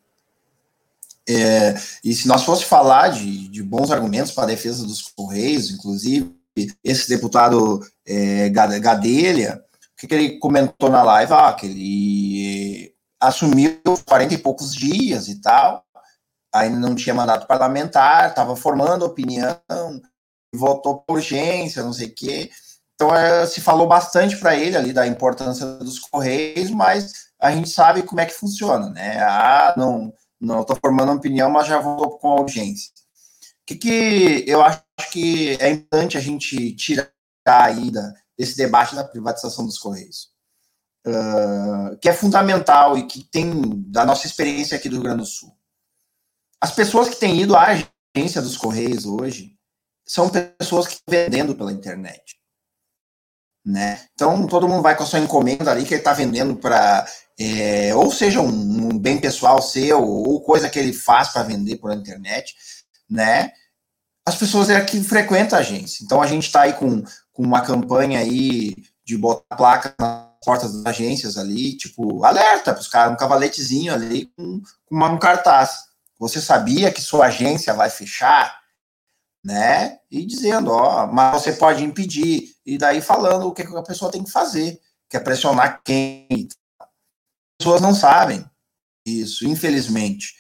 É, e se nós fosse falar de, de bons argumentos para a defesa dos Correios, inclusive, esse deputado é, Gadelha, o que, que, ele comentou na live? Ah, que ele assumiu 40 e poucos dias e tal, ainda não tinha mandato parlamentar, estava formando opinião, votou por urgência, não sei o quê. Então, é, se falou bastante para ele ali da importância dos Correios, mas a gente sabe como é que funciona, né? Ah, não estou formando opinião, mas já vou com urgência. O que, que eu acho que é importante a gente tirar aí desse debate da privatização dos Correios? Uh, que é fundamental e que tem da nossa experiência aqui do Rio Grande do Sul. As pessoas que têm ido à agência dos Correios hoje são pessoas que estão vendendo pela internet. Né? Então, todo mundo vai com a sua encomenda ali que ele está vendendo para. É, ou seja, um, um, bem pessoal seu, ou coisa que ele faz para vender por internet, né? As pessoas é que frequentam a agência. Então, a gente está aí com, com uma campanha aí de botar placa nas portas das agências ali, tipo, alerta para os caras, um cavaletezinho ali com, com um cartaz. Você sabia que sua agência vai fechar? Né? E dizendo, ó, mas você pode impedir. E daí falando o que a pessoa tem que fazer, que é pressionar quem. As pessoas não sabem isso, infelizmente.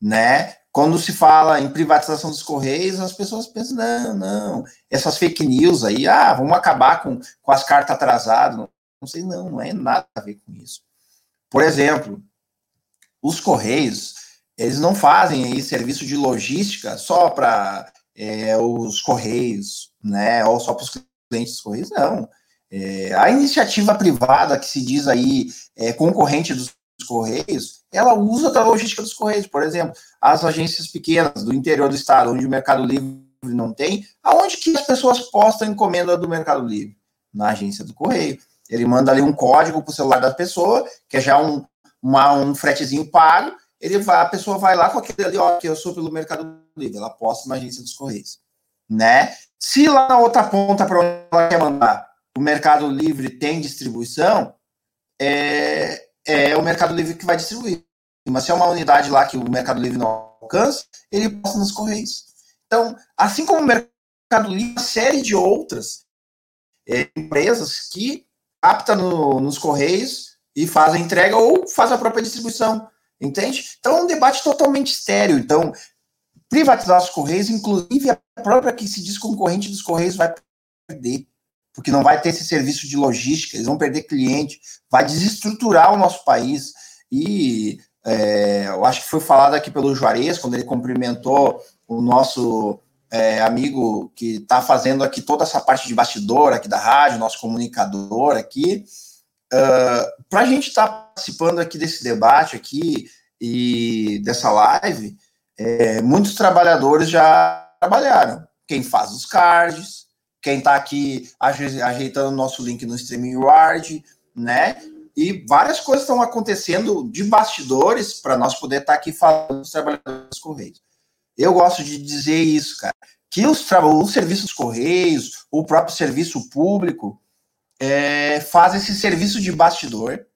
Né? Quando se fala em privatização dos Correios, as pessoas pensam, não, não, essas fake news aí, ah, vamos acabar com, com as cartas atrasadas. Não, sei, não, não é nada a ver com isso. Por exemplo, os Correios, eles não fazem aí serviço de logística só para é, os Correios, né? Ou só para os clientes dos Correios, não. É, a iniciativa privada que se diz aí é, concorrente dos Correios, ela usa da logística dos Correios. Por exemplo, as agências pequenas do interior do estado, onde o Mercado Livre não tem, aonde que as pessoas postam encomenda do Mercado Livre? Na agência do Correio. Ele manda ali um código para o celular da pessoa, que é já um, uma, um fretezinho pago, ele vai, a pessoa vai lá com aquele ali, ó, que eu sou pelo Mercado Livre, ela posta na agência dos Correios, né? Se lá na outra ponta para onde ela quer mandar, o Mercado Livre tem distribuição, é, é o Mercado Livre que vai distribuir. Mas se é uma unidade lá que o Mercado Livre não alcança, ele posta nos Correios. Então, assim como o Mercado Livre, uma série de outras é, empresas que captam no, nos Correios e fazem entrega ou faz a própria distribuição. Entende? Então é um debate totalmente estéreo. Então, privatizar os Correios, inclusive a própria que se diz concorrente dos Correios, vai perder. Porque não vai ter esse serviço de logística, eles vão perder cliente, vai desestruturar o nosso país. E é, eu acho que foi falado aqui pelo Juarez, quando ele cumprimentou o nosso é, amigo que está fazendo aqui toda essa parte de bastidor aqui da rádio, nosso comunicador aqui. Uh, Para a gente estar tá participando aqui desse debate aqui e dessa live, é, muitos trabalhadores já trabalharam. Quem faz os cards, quem está aqui ajeitando o nosso link no StreamYard, né? E várias coisas estão acontecendo de bastidores para nós poder estar tá aqui falando dos trabalhadores dos Correios. Eu gosto de dizer isso, cara, que os, os serviços dos Correios, o próprio serviço público, é, faz esse serviço de bastidor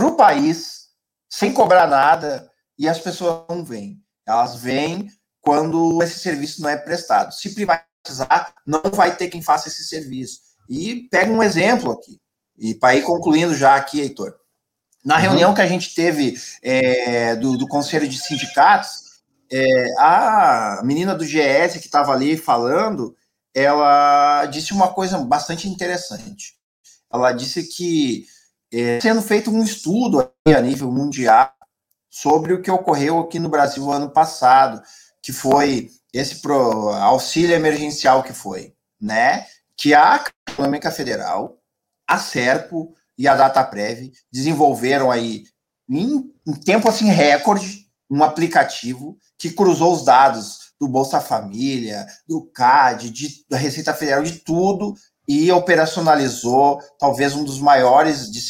para o país, sem cobrar nada, e as pessoas não vêm. Elas vêm quando esse serviço não é prestado. Se privatizar, não vai ter quem faça esse serviço. E pega um exemplo aqui. E para ir concluindo já aqui, Heitor. Na uhum. reunião que a gente teve é, do, do, Conselho de Sindicatos, é, a menina do GS que estava ali falando, ela disse uma coisa bastante interessante. Ela disse que é, sendo feito um estudo a nível mundial sobre o que ocorreu aqui no Brasil ano passado, que foi esse pro, auxílio emergencial que foi, né? Que a Econômica Federal, a Serpo e a DataPrev desenvolveram aí em, em tempo assim recorde um aplicativo que cruzou os dados do Bolsa Família, do CAD, de, da Receita Federal, de tudo e operacionalizou talvez um dos maiores de,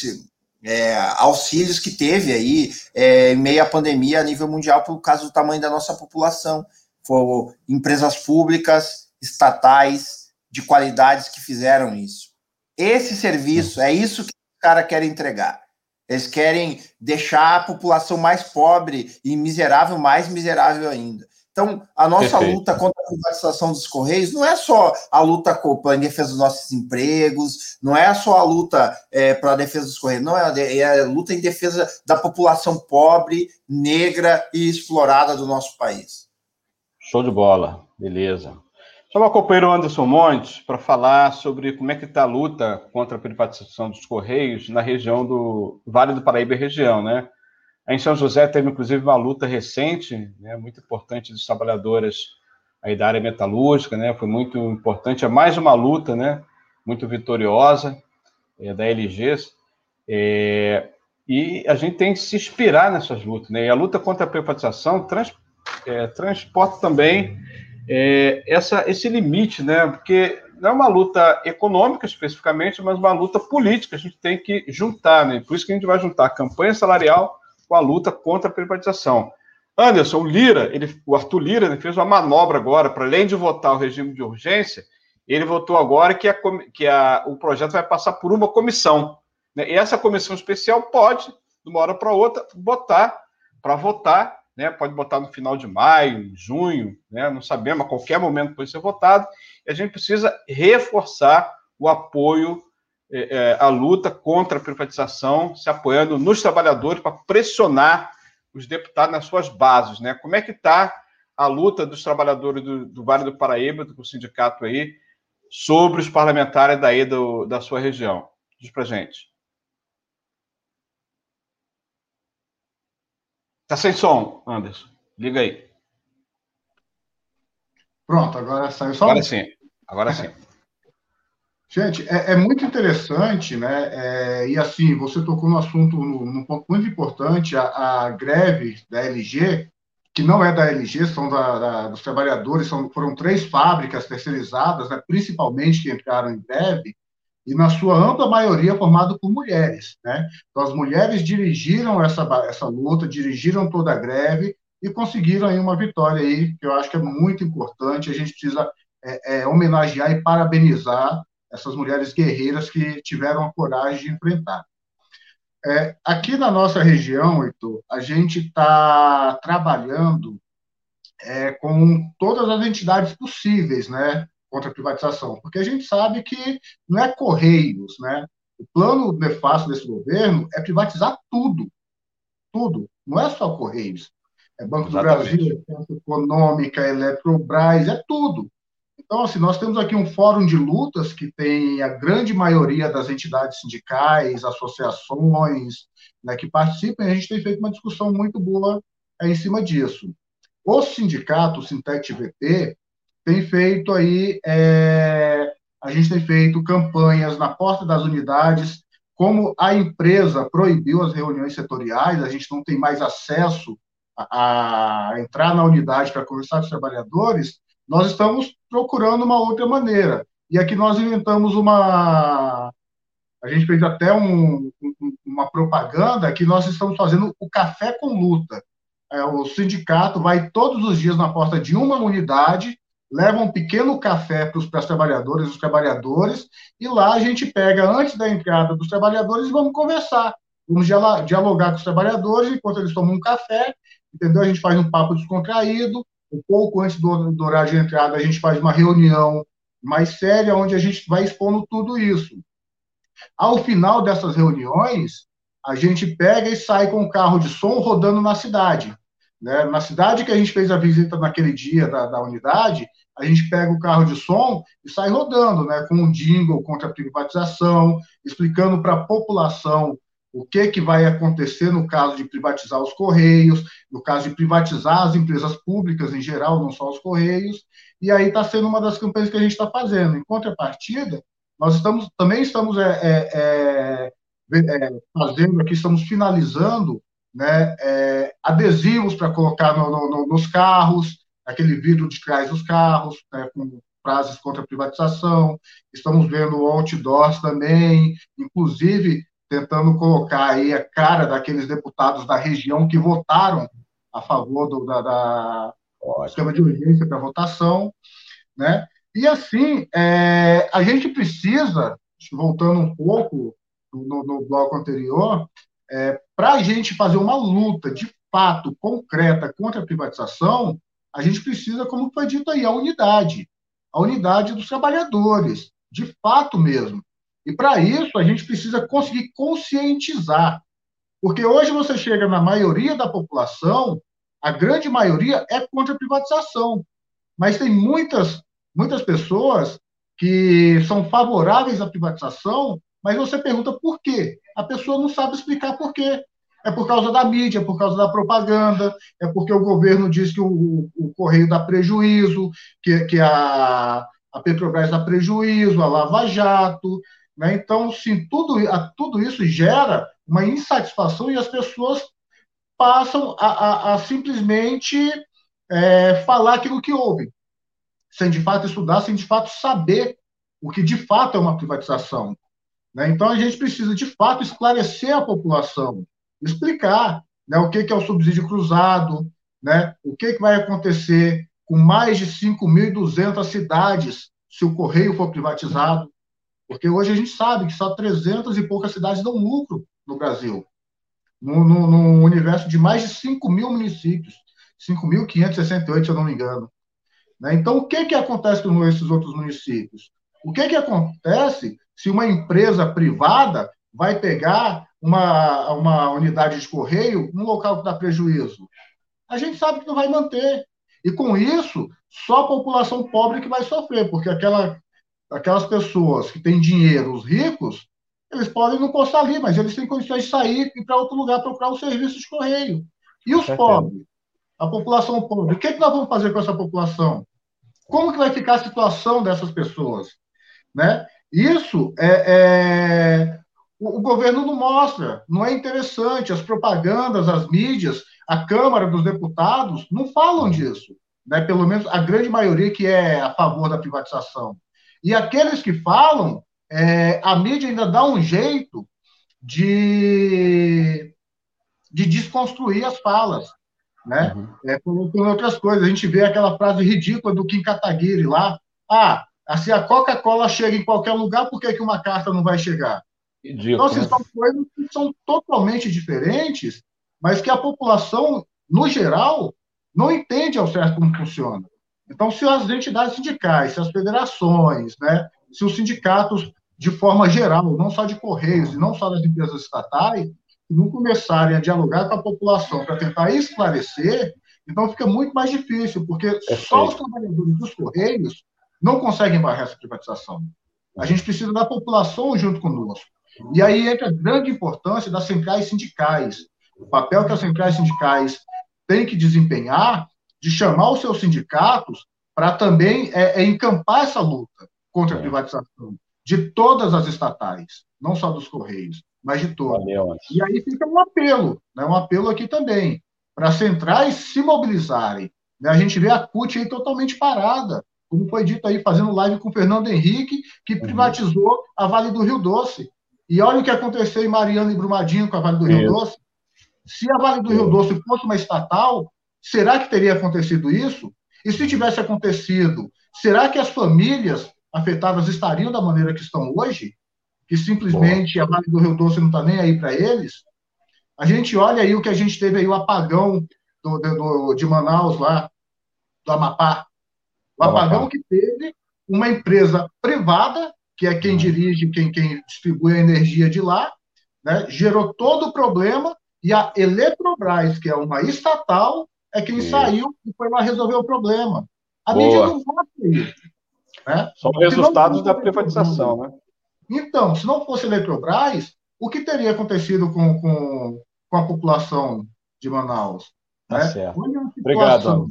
é, auxílios que teve aí é, em meio à pandemia a nível mundial por causa do tamanho da nossa população. Foram empresas públicas, estatais, de qualidades que fizeram isso. Esse serviço, é isso que os caras querem entregar. Eles querem deixar a população mais pobre e miserável mais miserável ainda. Então, a nossa Perfeito. luta contra a privatização dos Correios não é só a luta em defesa dos nossos empregos, não é só a luta é, para a defesa dos Correios, não, é, é a luta em defesa da população pobre, negra e explorada do nosso país. Show de bola, beleza. Chama o companheiro Anderson Montes para falar sobre como é que está a luta contra a privatização dos Correios na região do Vale do Paraíba região, né? Em São José teve, inclusive, uma luta recente, né, muito importante dos trabalhadores aí da área metalúrgica, né, foi muito importante, é mais uma luta, né, muito vitoriosa é, da LG, é, e a gente tem que se inspirar nessas lutas, né, e a luta contra a privatização trans, é, transporta também é, essa, esse limite, né, porque não é uma luta econômica especificamente, mas uma luta política, a gente tem que juntar, né, por isso que a gente vai juntar a campanha salarial com a luta contra a privatização. Anderson, Lira, ele, o Arthur Lira, fez uma manobra agora, para além de votar o regime de urgência, ele votou agora que, a, que a, o projeto vai passar por uma comissão. Né? E essa comissão especial pode, de uma hora para outra, botar para votar, né? pode botar no final de maio, junho, né? não sabemos, a qualquer momento pode ser votado, e a gente precisa reforçar o apoio é, é, a luta contra a privatização, se apoiando nos trabalhadores para pressionar os deputados nas suas bases, né? Como é que está a luta dos trabalhadores do, do, Vale do Paraíba, do sindicato aí, sobre os parlamentares daí do, da sua região? Diz para gente. Tá sem som, Anderson. Liga aí. Pronto, agora saiu só. Agora sim. Agora sim. Gente, é, é, muito interessante, né? É, e assim, você tocou no assunto, num ponto muito importante, a, a, greve da LG, que não é da LG, são da, da, dos trabalhadores, são, foram três fábricas terceirizadas, né, principalmente que entraram em greve, e na sua ampla maioria formado por mulheres, né? Então as mulheres dirigiram essa, essa luta, dirigiram toda a greve e conseguiram aí uma vitória aí, que eu acho que é muito importante, a gente precisa é, é, homenagear e parabenizar essas mulheres guerreiras que tiveram a coragem de enfrentar. É, aqui na nossa região, Heitor, a gente está trabalhando é, com todas as entidades possíveis, né, contra a privatização, porque a gente sabe que não é Correios, né? O plano nefasto desse governo é privatizar tudo, tudo, não é só Correios, é Banco Exatamente. do Brasil, é Econômica, Eletrobras, é tudo. Então, assim, nós temos aqui um fórum de lutas que tem a grande maioria das entidades sindicais, associações né, que participam, e a gente tem feito uma discussão muito boa é, em cima disso. O sindicato, o Sintec VT, tem feito aí, é, a gente tem feito campanhas na porta das unidades, como a empresa proibiu as reuniões setoriais, a gente não tem mais acesso a, a entrar na unidade para conversar com os trabalhadores, nós estamos procurando uma outra maneira. E aqui nós inventamos uma. A gente fez até um, uma propaganda que nós estamos fazendo o Café com Luta. É, o sindicato vai todos os dias na porta de uma unidade, leva um pequeno café para os trabalhadores, os trabalhadores, e lá a gente pega, antes da entrada dos trabalhadores, e vamos conversar. Vamos dialogar com os trabalhadores enquanto eles tomam um café, entendeu? A gente faz um papo descontraído. Um pouco antes do, do horário de entrada, a gente faz uma reunião mais séria, onde a gente vai expondo tudo isso. Ao final dessas reuniões, a gente pega e sai com o carro de som rodando na cidade. Né? Na cidade que a gente fez a visita naquele dia da, da unidade, a gente pega o carro de som e sai rodando, né, com um jingle contra a privatização, explicando para a população o que, que vai acontecer no caso de privatizar os Correios, no caso de privatizar as empresas públicas em geral, não só os Correios, e aí está sendo uma das campanhas que a gente está fazendo. Em contrapartida, nós estamos, também estamos é, é, é, é fazendo aqui, estamos finalizando né, é, adesivos para colocar no, no, nos carros, aquele vidro de trás dos carros, né, com frases contra a privatização. Estamos vendo outdoors também, inclusive tentando colocar aí a cara daqueles deputados da região que votaram a favor do, da, da esquema de urgência para votação, né? E assim, é, a gente precisa, voltando um pouco no, no bloco anterior, é, para a gente fazer uma luta de fato concreta contra a privatização, a gente precisa, como foi dito aí, a unidade, a unidade dos trabalhadores, de fato mesmo. E para isso, a gente precisa conseguir conscientizar. Porque hoje você chega na maioria da população, a grande maioria é contra a privatização. Mas tem muitas, muitas pessoas que são favoráveis à privatização, mas você pergunta por quê. A pessoa não sabe explicar por quê. É por causa da mídia, é por causa da propaganda, é porque o governo diz que o, o Correio dá prejuízo, que, que a, a Petrobras dá prejuízo, a Lava Jato, né? Então, sim, tudo, a, tudo isso gera uma insatisfação e as pessoas passam a, a, a simplesmente é, falar aquilo que ouvem, sem de fato estudar, sem de fato saber o que de fato é uma privatização. Né? Então, a gente precisa de fato esclarecer a população, explicar né, o que, que é o subsídio cruzado, né, o que, que vai acontecer com mais de 5.200 cidades se o Correio for privatizado, porque hoje a gente sabe que só 300 e poucas cidades dão lucro no Brasil. No universo de mais de 5 mil municípios. 5.568, se eu não me engano. Né? Então, o que, que acontece com esses outros municípios? O que, que acontece se uma empresa privada vai pegar uma, uma unidade de correio num local que dá prejuízo? A gente sabe que não vai manter. E com isso, só a população pobre que vai sofrer, porque aquela aquelas pessoas que têm dinheiro, os ricos, eles podem não postar ali, mas eles têm condições de sair e ir para outro lugar procurar o serviço de correio. E os pobres? A população pobre. O que, é que nós vamos fazer com essa população? Como que vai ficar a situação dessas pessoas? Né? Isso é, é... O, o governo não mostra, não é interessante. As propagandas, as mídias, a Câmara dos Deputados não falam disso. Né? Pelo menos a grande maioria que é a favor da privatização. E aqueles que falam, é, a mídia ainda dá um jeito de, de desconstruir as falas, né? Uhum. É, com, com, outras coisas. A gente vê aquela frase ridícula do Kim Kataguiri lá. Ah, se a Coca-Cola chega em qualquer lugar, por que, que uma carta não vai chegar? Ridículo, então, assim, são coisas que são totalmente diferentes, mas que a população, no geral, não entende ao certo como funciona. Então, se as entidades sindicais, se as federações, né, se os sindicatos, de forma geral, não só de Correios e não só das empresas estatais, não começarem a dialogar com a população para tentar esclarecer, então fica muito mais difícil, porque é só os trabalhadores dos Correios não conseguem barrar essa privatização. A gente precisa da população junto conosco. E aí entra a grande importância das centrais sindicais. O papel que as centrais sindicais têm que desempenhar de chamar os seus sindicatos para também é, é, encampar essa luta contra a é. privatização de todas as estatais, não só dos Correios, mas de todas. E aí fica um apelo, né, um apelo aqui também, para as centrais se mobilizarem. Né? A gente vê a CUT aí totalmente parada. como foi dito aí, fazendo live com o Fernando Henrique, que uhum. privatizou a Vale do Rio Doce. E olha o que aconteceu em Mariana e Brumadinho com a Vale do Rio isso. Doce. Se a Vale do Rio Doce fosse uma estatal, será que teria acontecido isso? E se tivesse acontecido, será que as famílias afetadas estariam da maneira que estão hoje? Que simplesmente a Vale do Rio Doce não está nem aí para eles? A gente olha aí o que a gente teve aí, o apagão do, do, de Manaus lá, do Amapá. O apagão que teve uma empresa privada, que é quem uhum. dirige, quem, quem distribui a energia de lá, né, gerou todo o problema, e a Eletrobras, que é uma estatal, é quem Sim. saiu e foi lá resolver o problema. A Boa. mídia não mostra isso. Né? São resultados da privatização, né? Então, se não fosse Eletrobras, o que teria acontecido com, com, com a população de Manaus? Tá né? certo. Obrigado.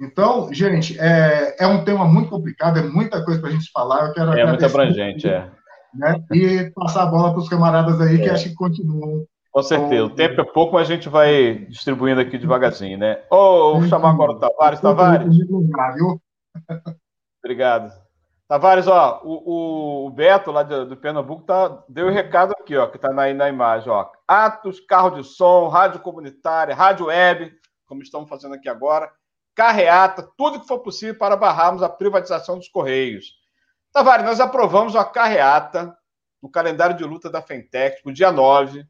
Então, gente, é, é um tema muito complicado, é muita coisa para a gente falar. Eu quero é muito abrangente, é. Né? E passar a bola para os camaradas aí é. que acho que continuam. Com certeza, o tempo é pouco, mas a gente vai distribuindo aqui devagarzinho, né? Ô, oh, vou chamar agora o Tavares. Tavares. Obrigado. Tavares, ó, o, o Beto lá do, do Pernambuco tá, deu o um recado aqui, ó, que está na, na imagem, ó. Atos, carro de som, rádio comunitária, rádio web, como estamos fazendo aqui agora, carreata, tudo que for possível para barrarmos a privatização dos Correios. Tavares, nós aprovamos uma carreata no calendário de luta da Fentec, no dia 9.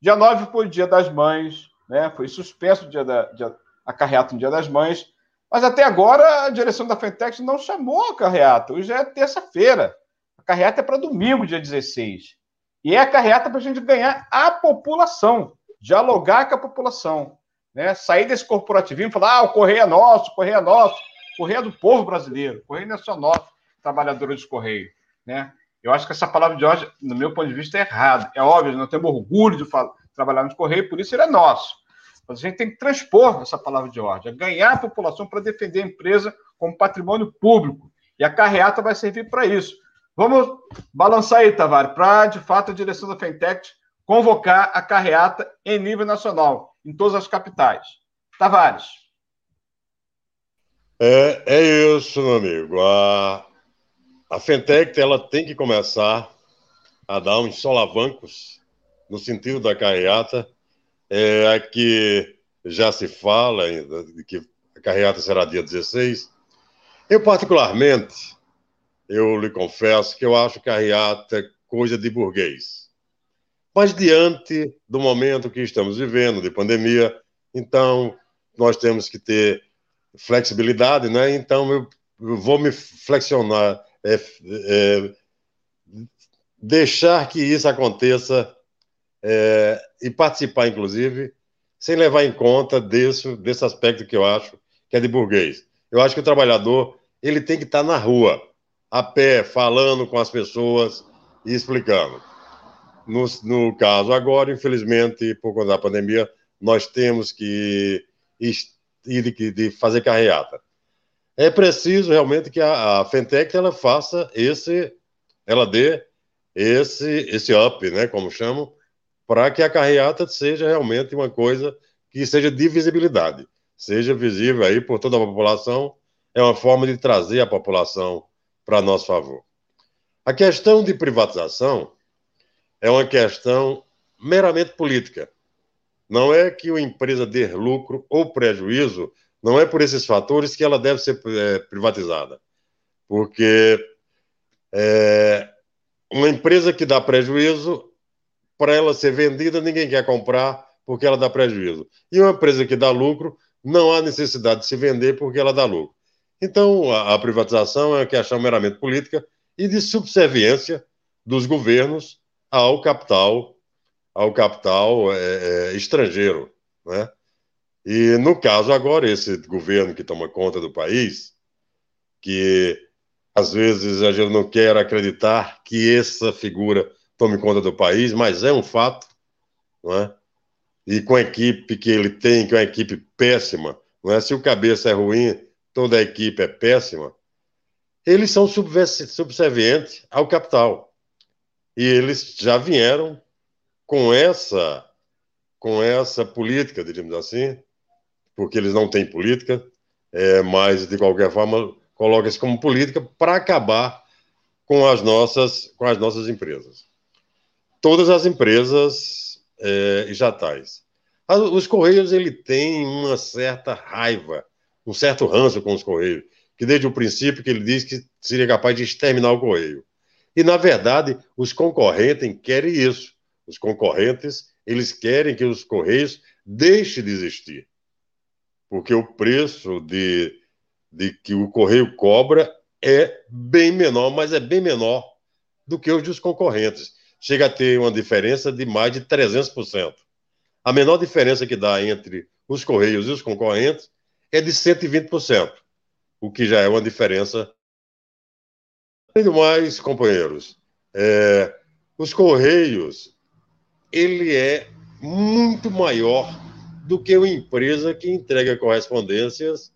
Dia 9 foi o dia das mães, né? Foi suspenso o dia da dia, a carreata no dia das mães. Mas até agora a direção da Fentex não chamou a carreata. Hoje é terça-feira. A carreata é para domingo, dia 16. E é a carreata para a gente ganhar a população, dialogar com a população. Né? Sair desse corporativismo falar: ah, o correio é nosso, o correio é nosso, o correio é do povo brasileiro, o correio não é só nosso, trabalhadores de correio. Né? Eu acho que essa palavra de hoje, no meu ponto de vista, é errada. É óbvio, nós temos orgulho de falar, trabalhar no correio, por isso ele é nosso. Mas a gente tem que transpor essa palavra de ordem, é ganhar a população para defender a empresa como patrimônio público. E a carreata vai servir para isso. Vamos balançar aí, Tavares, para, de fato, a direção da Fentech convocar a carreata em nível nacional, em todas as capitais. Tavares. É, é isso, meu amigo. A, a Fentech ela tem que começar a dar uns solavancos no sentido da carreata é, aqui já se fala de que a carreata será dia 16. Eu, particularmente, eu lhe confesso que eu acho carreata coisa de burguês. Mas diante do momento que estamos vivendo, de pandemia, então nós temos que ter flexibilidade, né? Então eu vou me flexionar, é, é, deixar que isso aconteça é, e participar, inclusive, sem levar em conta desse, desse aspecto que eu acho que é de burguês. Eu acho que o trabalhador ele tem que estar na rua, a pé, falando com as pessoas e explicando. No, no caso agora, infelizmente, por conta da pandemia, nós temos que ir de, de fazer carreata. É preciso realmente que a, a Fentec ela faça esse, ela dê esse esse up, né, como chamam, para que a carreata seja realmente uma coisa que seja de visibilidade, seja visível aí por toda a população, é uma forma de trazer a população para nosso favor. A questão de privatização é uma questão meramente política. Não é que uma empresa dê lucro ou prejuízo, não é por esses fatores que ela deve ser é, privatizada. Porque é, uma empresa que dá prejuízo, para ela ser vendida, ninguém quer comprar porque ela dá prejuízo. E uma empresa que dá lucro, não há necessidade de se vender porque ela dá lucro. Então, a, a privatização é uma questão meramente política e de subserviência dos governos ao capital, ao capital é, é, estrangeiro, né? E no caso agora esse governo que toma conta do país, que às vezes a gente não quer acreditar que essa figura tome conta do país, mas é um fato, não é? E com a equipe que ele tem, que é uma equipe péssima, não é? Se o cabeça é ruim, toda a equipe é péssima. Eles são subservientes ao capital. E eles já vieram com essa com essa política, diríamos assim, porque eles não têm política, é, mas de qualquer forma coloca-se como política para acabar com as nossas, com as nossas empresas. Todas as empresas é, estatais. Os Correios ele tem uma certa raiva, um certo ranço com os Correios, que desde o princípio que ele disse que seria capaz de exterminar o Correio. E, na verdade, os concorrentes querem isso. Os concorrentes, eles querem que os Correios deixem de existir. Porque o preço de, de que o Correio cobra é bem menor, mas é bem menor do que os dos concorrentes. Chega a ter uma diferença de mais de 300%. A menor diferença que dá entre os Correios e os concorrentes é de 120%, o que já é uma diferença Além do mais, companheiros, é, os Correios, ele é muito maior do que uma empresa que entrega correspondências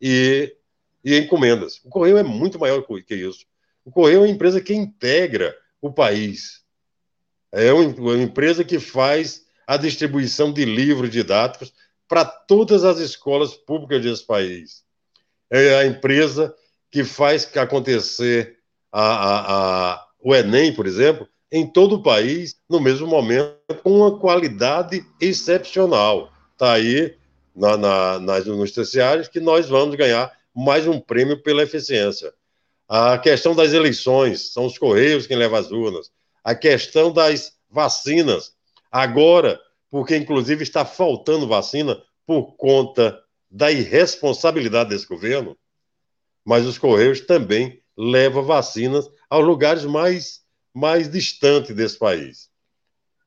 e, e encomendas. O Correio é muito maior que isso. O Correio é uma empresa que integra o país. É uma empresa que faz a distribuição de livros didáticos para todas as escolas públicas desse país. É a empresa que faz acontecer a, a, a, o Enem, por exemplo, em todo o país, no mesmo momento, com uma qualidade excepcional. Está aí na, na, nas universidades que nós vamos ganhar mais um prêmio pela eficiência. A questão das eleições, são os Correios quem leva as urnas. A questão das vacinas, agora, porque inclusive está faltando vacina por conta da irresponsabilidade desse governo, mas os Correios também leva vacinas aos lugares mais, mais distantes desse país.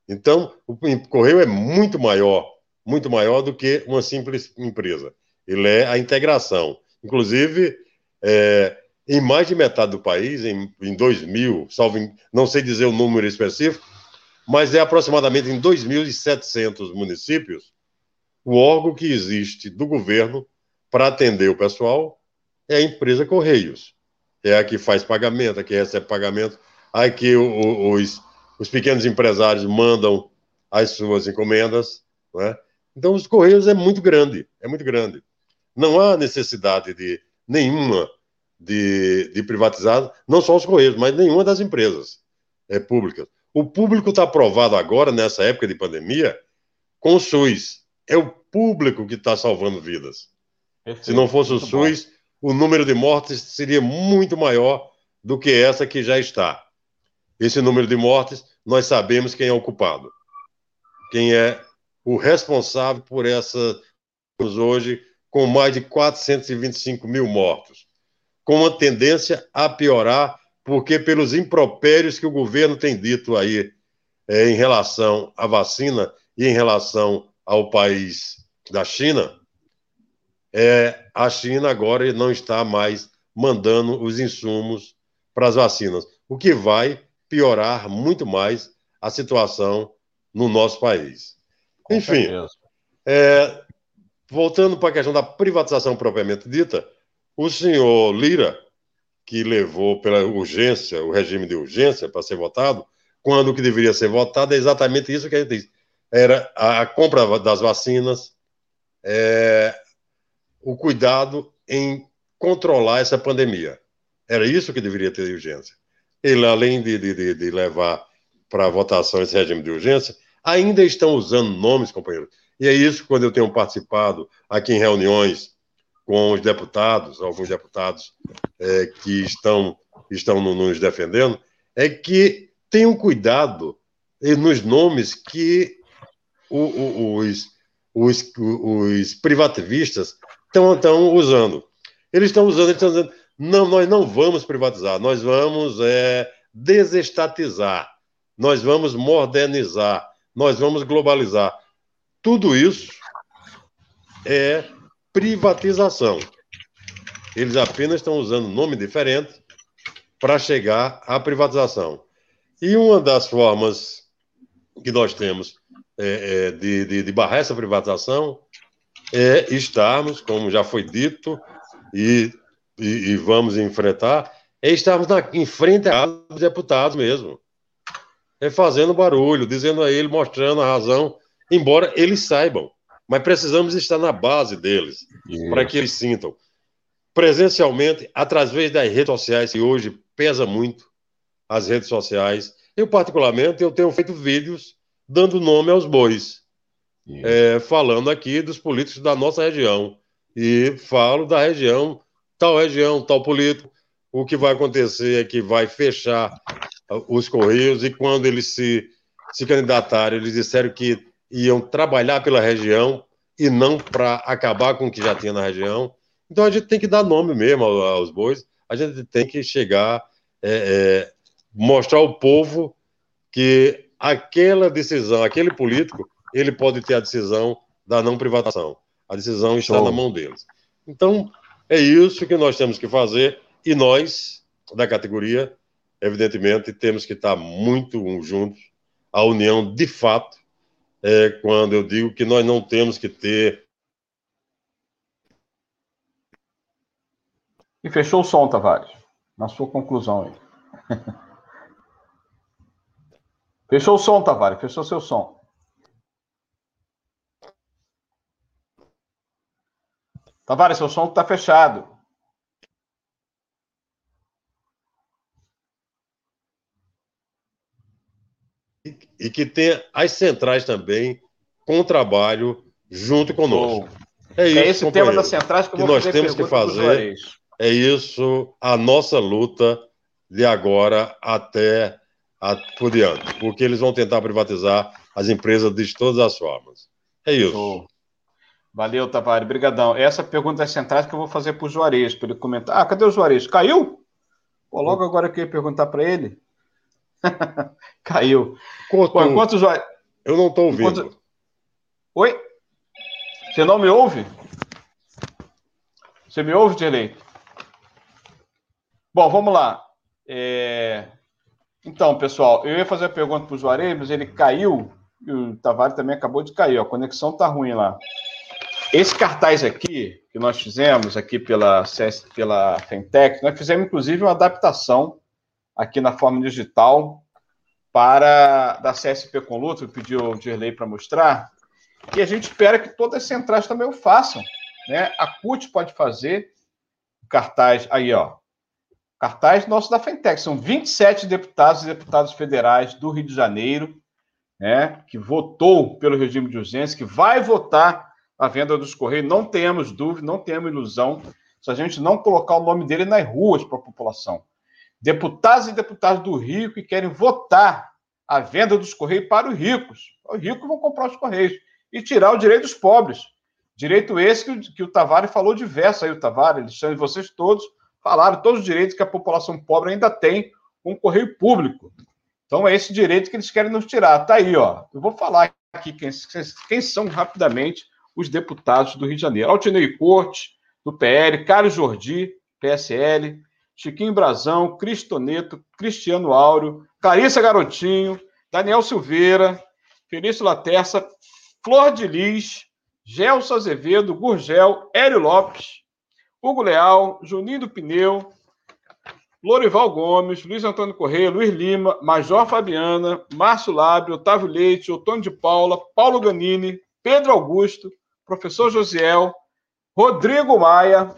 Então, o correio é muito maior, muito maior do que uma simples empresa. Ele é a integração. Inclusive, é, em mais de metade do país, em, em 2000, salvo, não sei dizer o número específico, mas é aproximadamente em 2.700 municípios, o órgão que existe do governo para atender o pessoal é a empresa Correios é a que faz pagamento, a que recebe pagamento, a que os, os pequenos empresários mandam as suas encomendas. Né? Então, os Correios é muito grande, é muito grande. Não há necessidade de nenhuma de, de não só os Correios, mas nenhuma das empresas é, públicas. O público está aprovado agora, nessa época de pandemia, com o SUS. É o público que está salvando vidas. Perfeito, Se não fosse o SUS, bom o número de mortes seria muito maior do que essa que já está. Esse número de mortes, nós sabemos quem é o culpado. Quem é o responsável por essa hoje com mais de 425 mil mortos, com uma tendência a piorar, porque pelos impropérios que o governo tem dito aí é, em relação à vacina e em relação ao país da China, é, a China agora não está mais mandando os insumos para as vacinas, o que vai piorar muito mais a situação no nosso país. Com Enfim, é, voltando para a questão da privatização propriamente dita, o senhor Lira, que levou pela urgência, o regime de urgência para ser votado, quando o que deveria ser votado é exatamente isso que a gente diz. Era a compra das vacinas, é, o cuidado em controlar essa pandemia. Era isso que deveria ter de urgência. Ele, além de, de, de levar para votação esse regime de urgência, ainda estão usando nomes, companheiros. E é isso quando eu tenho participado aqui em reuniões com os deputados, alguns deputados é, que estão, estão nos defendendo, é que tenham cuidado nos nomes que os, os, os privativistas estão usando. Eles estão usando, eles estão dizendo, não, nós não vamos privatizar, nós vamos é, desestatizar, nós vamos modernizar, nós vamos globalizar. Tudo isso é privatização. Eles apenas estão usando nome diferente para chegar à privatização. E uma das formas que nós temos é, é, de, de, de barrar essa privatização é estarmos, como já foi dito, e, e, e vamos enfrentar, é estarmos na, em frente aos deputados mesmo. É fazendo barulho, dizendo a ele, mostrando a razão, embora eles saibam. Mas precisamos estar na base deles, para que eles sintam. presencialmente, através das redes sociais, que hoje pesa muito as redes sociais. Eu, particularmente, eu tenho feito vídeos dando nome aos bois, é, falando aqui dos políticos da nossa região. E falo da região, tal região, tal político. O que vai acontecer é que vai fechar os Correios e quando eles se, se candidataram, eles disseram que iam trabalhar pela região e não para acabar com o que já tinha na região. Então a gente tem que dar nome mesmo aos bois, a gente tem que chegar, é, é, mostrar ao povo que aquela decisão, aquele político, ele pode ter a decisão da não privatização. A decisão está na mão deles. Então, é isso que nós temos que fazer e nós, da categoria, evidentemente, temos que estar muito juntos. A união, de fato, é quando eu digo que nós não temos que ter. E fechou o som, Tavares, na sua conclusão aí. fechou o som, Tavares, fechou seu som. Tavares, seu som está fechado. E que tenha as centrais também com trabalho junto conosco. Oh. É, isso, é esse tema das centrais que, que nós temos que fazer. É isso a nossa luta de agora até a, por diante, porque eles vão tentar privatizar as empresas de todas as formas. É isso. Oh. Valeu, Tavares. Obrigadão. Essa pergunta das centrais que eu vou fazer para o Juarez, para ele comentar. Ah, cadê o Juarez? Caiu? Pô, logo agora que eu ia perguntar para ele. Caiu. Couto, enquanto Eu não estou ouvindo. Enquanto... Oi? Você não me ouve? Você me ouve, Dirley? Bom, vamos lá. É... Então, pessoal, eu ia fazer a pergunta para o Juarez, mas ele caiu e o Tavares também acabou de cair. A conexão está ruim lá. Esse cartaz aqui, que nós fizemos aqui pela, pela Fentech, nós fizemos inclusive uma adaptação aqui na forma digital para da CSP com luta, pediu o Dirley para mostrar, e a gente espera que todas as centrais também o façam. Né? A CUT pode fazer cartaz aí, ó. Cartaz nosso da Fentec. São 27 deputados e deputadas federais do Rio de Janeiro, né, que votou pelo regime de urgência, que vai votar a venda dos Correios. Não temos dúvida, não temos ilusão, se a gente não colocar o nome dele nas ruas para a população deputados e deputadas do Rio que querem votar a venda dos Correios para os ricos. Os ricos vão comprar os Correios e tirar o direito dos pobres. Direito esse que, que o Tavares falou diverso aí, o Tavares, Alexandre, vocês todos falaram, todos os direitos que a população pobre ainda tem com o Correio Público. Então é esse direito que eles querem nos tirar. Tá aí, ó. Eu vou falar aqui quem, quem são rapidamente os deputados do Rio de Janeiro. Altinei Corte, do PL, Carlos Jordi, PSL, Chiquinho Brazão, Cristoneto, Cristiano Áureo, Clarissa Garotinho, Daniel Silveira, Felício Laterça, Flor de Lis, Gelson Azevedo, Gurgel, Hélio Lopes, Hugo Leal, Juninho do Pneu, Lorival Gomes, Luiz Antônio Correia, Luiz Lima, Major Fabiana, Márcio Lábio, Otávio Leite, Otônio de Paula, Paulo Ganini, Pedro Augusto, Professor Josiel, Rodrigo Maia,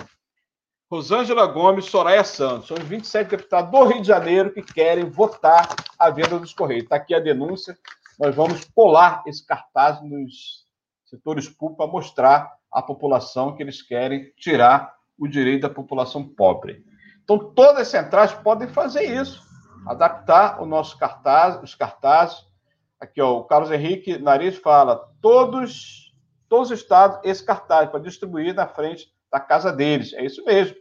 Rosângela Gomes, Soraya Santos. São os 27 deputados do Rio de Janeiro que querem votar a venda dos Correios. Está aqui a denúncia. Nós vamos colar esse cartaz nos setores públicos para mostrar à população que eles querem tirar o direito da população pobre. Então, todas as centrais podem fazer isso, adaptar o nosso cartaz, os cartazes. Aqui, ó, o Carlos Henrique Nariz fala: todos, todos os estados, esse cartaz para distribuir na frente da casa deles. É isso mesmo.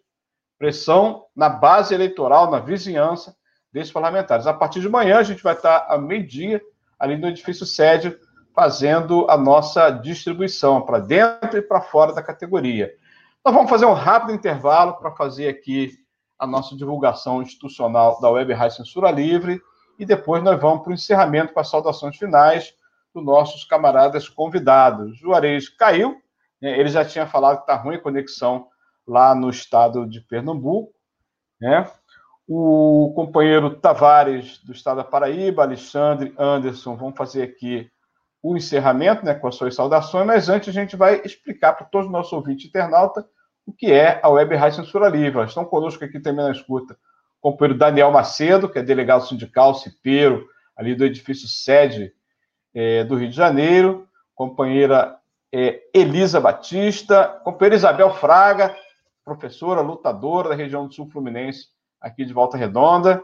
Pressão na base eleitoral, na vizinhança desses parlamentares. A partir de manhã, a gente vai estar a meio-dia ali no edifício sede, fazendo a nossa distribuição para dentro e para fora da categoria. Nós vamos fazer um rápido intervalo para fazer aqui a nossa divulgação institucional da Web Rádio Censura Livre e depois nós vamos para o encerramento com as saudações finais dos nossos camaradas convidados. Juarez caiu, né? Ele já tinha falado que está ruim a conexão lá no estado de Pernambuco. Né? O companheiro Tavares, do estado da Paraíba, Alexandre, Anderson, vão fazer aqui o encerramento né, com as suas saudações, mas antes a gente vai explicar para todos os nossos ouvintes internautas o que é a Web Rádio Censura Livre. Estão conosco aqui também na escuta o companheiro Daniel Macedo, que é delegado sindical, cipeiro, ali do edifício sede é, do Rio de Janeiro, companheira é, Elisa Batista, companheira Isabel Fraga, professora, lutadora da região do Sul Fluminense, aqui de Volta Redonda.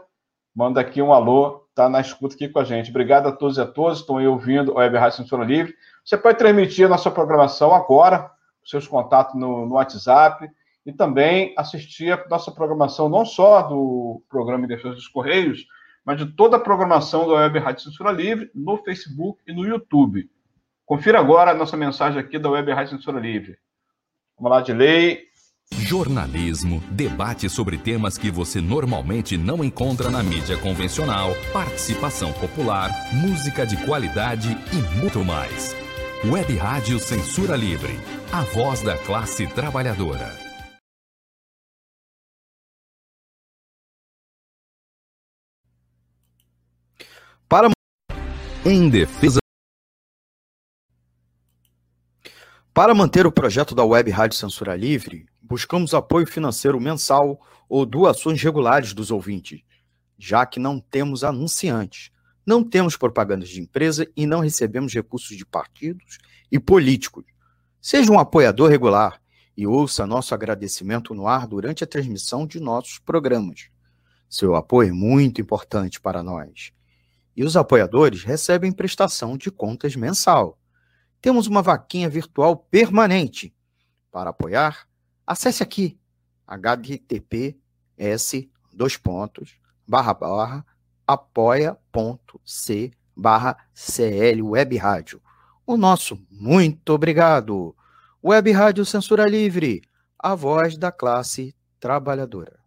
Manda aqui um alô, tá na escuta aqui com a gente. Obrigado a todos e a todas que estão aí ouvindo o Web Rádio Censura Livre. Você pode transmitir a nossa programação agora, seus contatos no, no WhatsApp, e também assistir a nossa programação, não só do programa em Defesa dos Correios, mas de toda a programação da Web Rádio Censura Livre no Facebook e no YouTube. Confira agora a nossa mensagem aqui da Web Rádio Censura Livre. Vamos lá, de lei. Jornalismo, debate sobre temas que você normalmente não encontra na mídia convencional, participação popular, música de qualidade e muito mais. Web Rádio Censura Livre, a voz da classe trabalhadora. Para em defesa Para manter o projeto da Web Rádio Censura Livre, buscamos apoio financeiro mensal ou doações regulares dos ouvintes, já que não temos anunciantes, não temos propagandas de empresa e não recebemos recursos de partidos e políticos. Seja um apoiador regular e ouça nosso agradecimento no ar durante a transmissão de nossos programas. Seu apoio é muito importante para nós e os apoiadores recebem prestação de contas mensal. Temos uma vaquinha virtual permanente. Para apoiar, acesse aqui https dois pontos barra barra apoia.c barra CL Web Rádio. O nosso muito obrigado. Web Rádio Censura Livre, a voz da classe trabalhadora.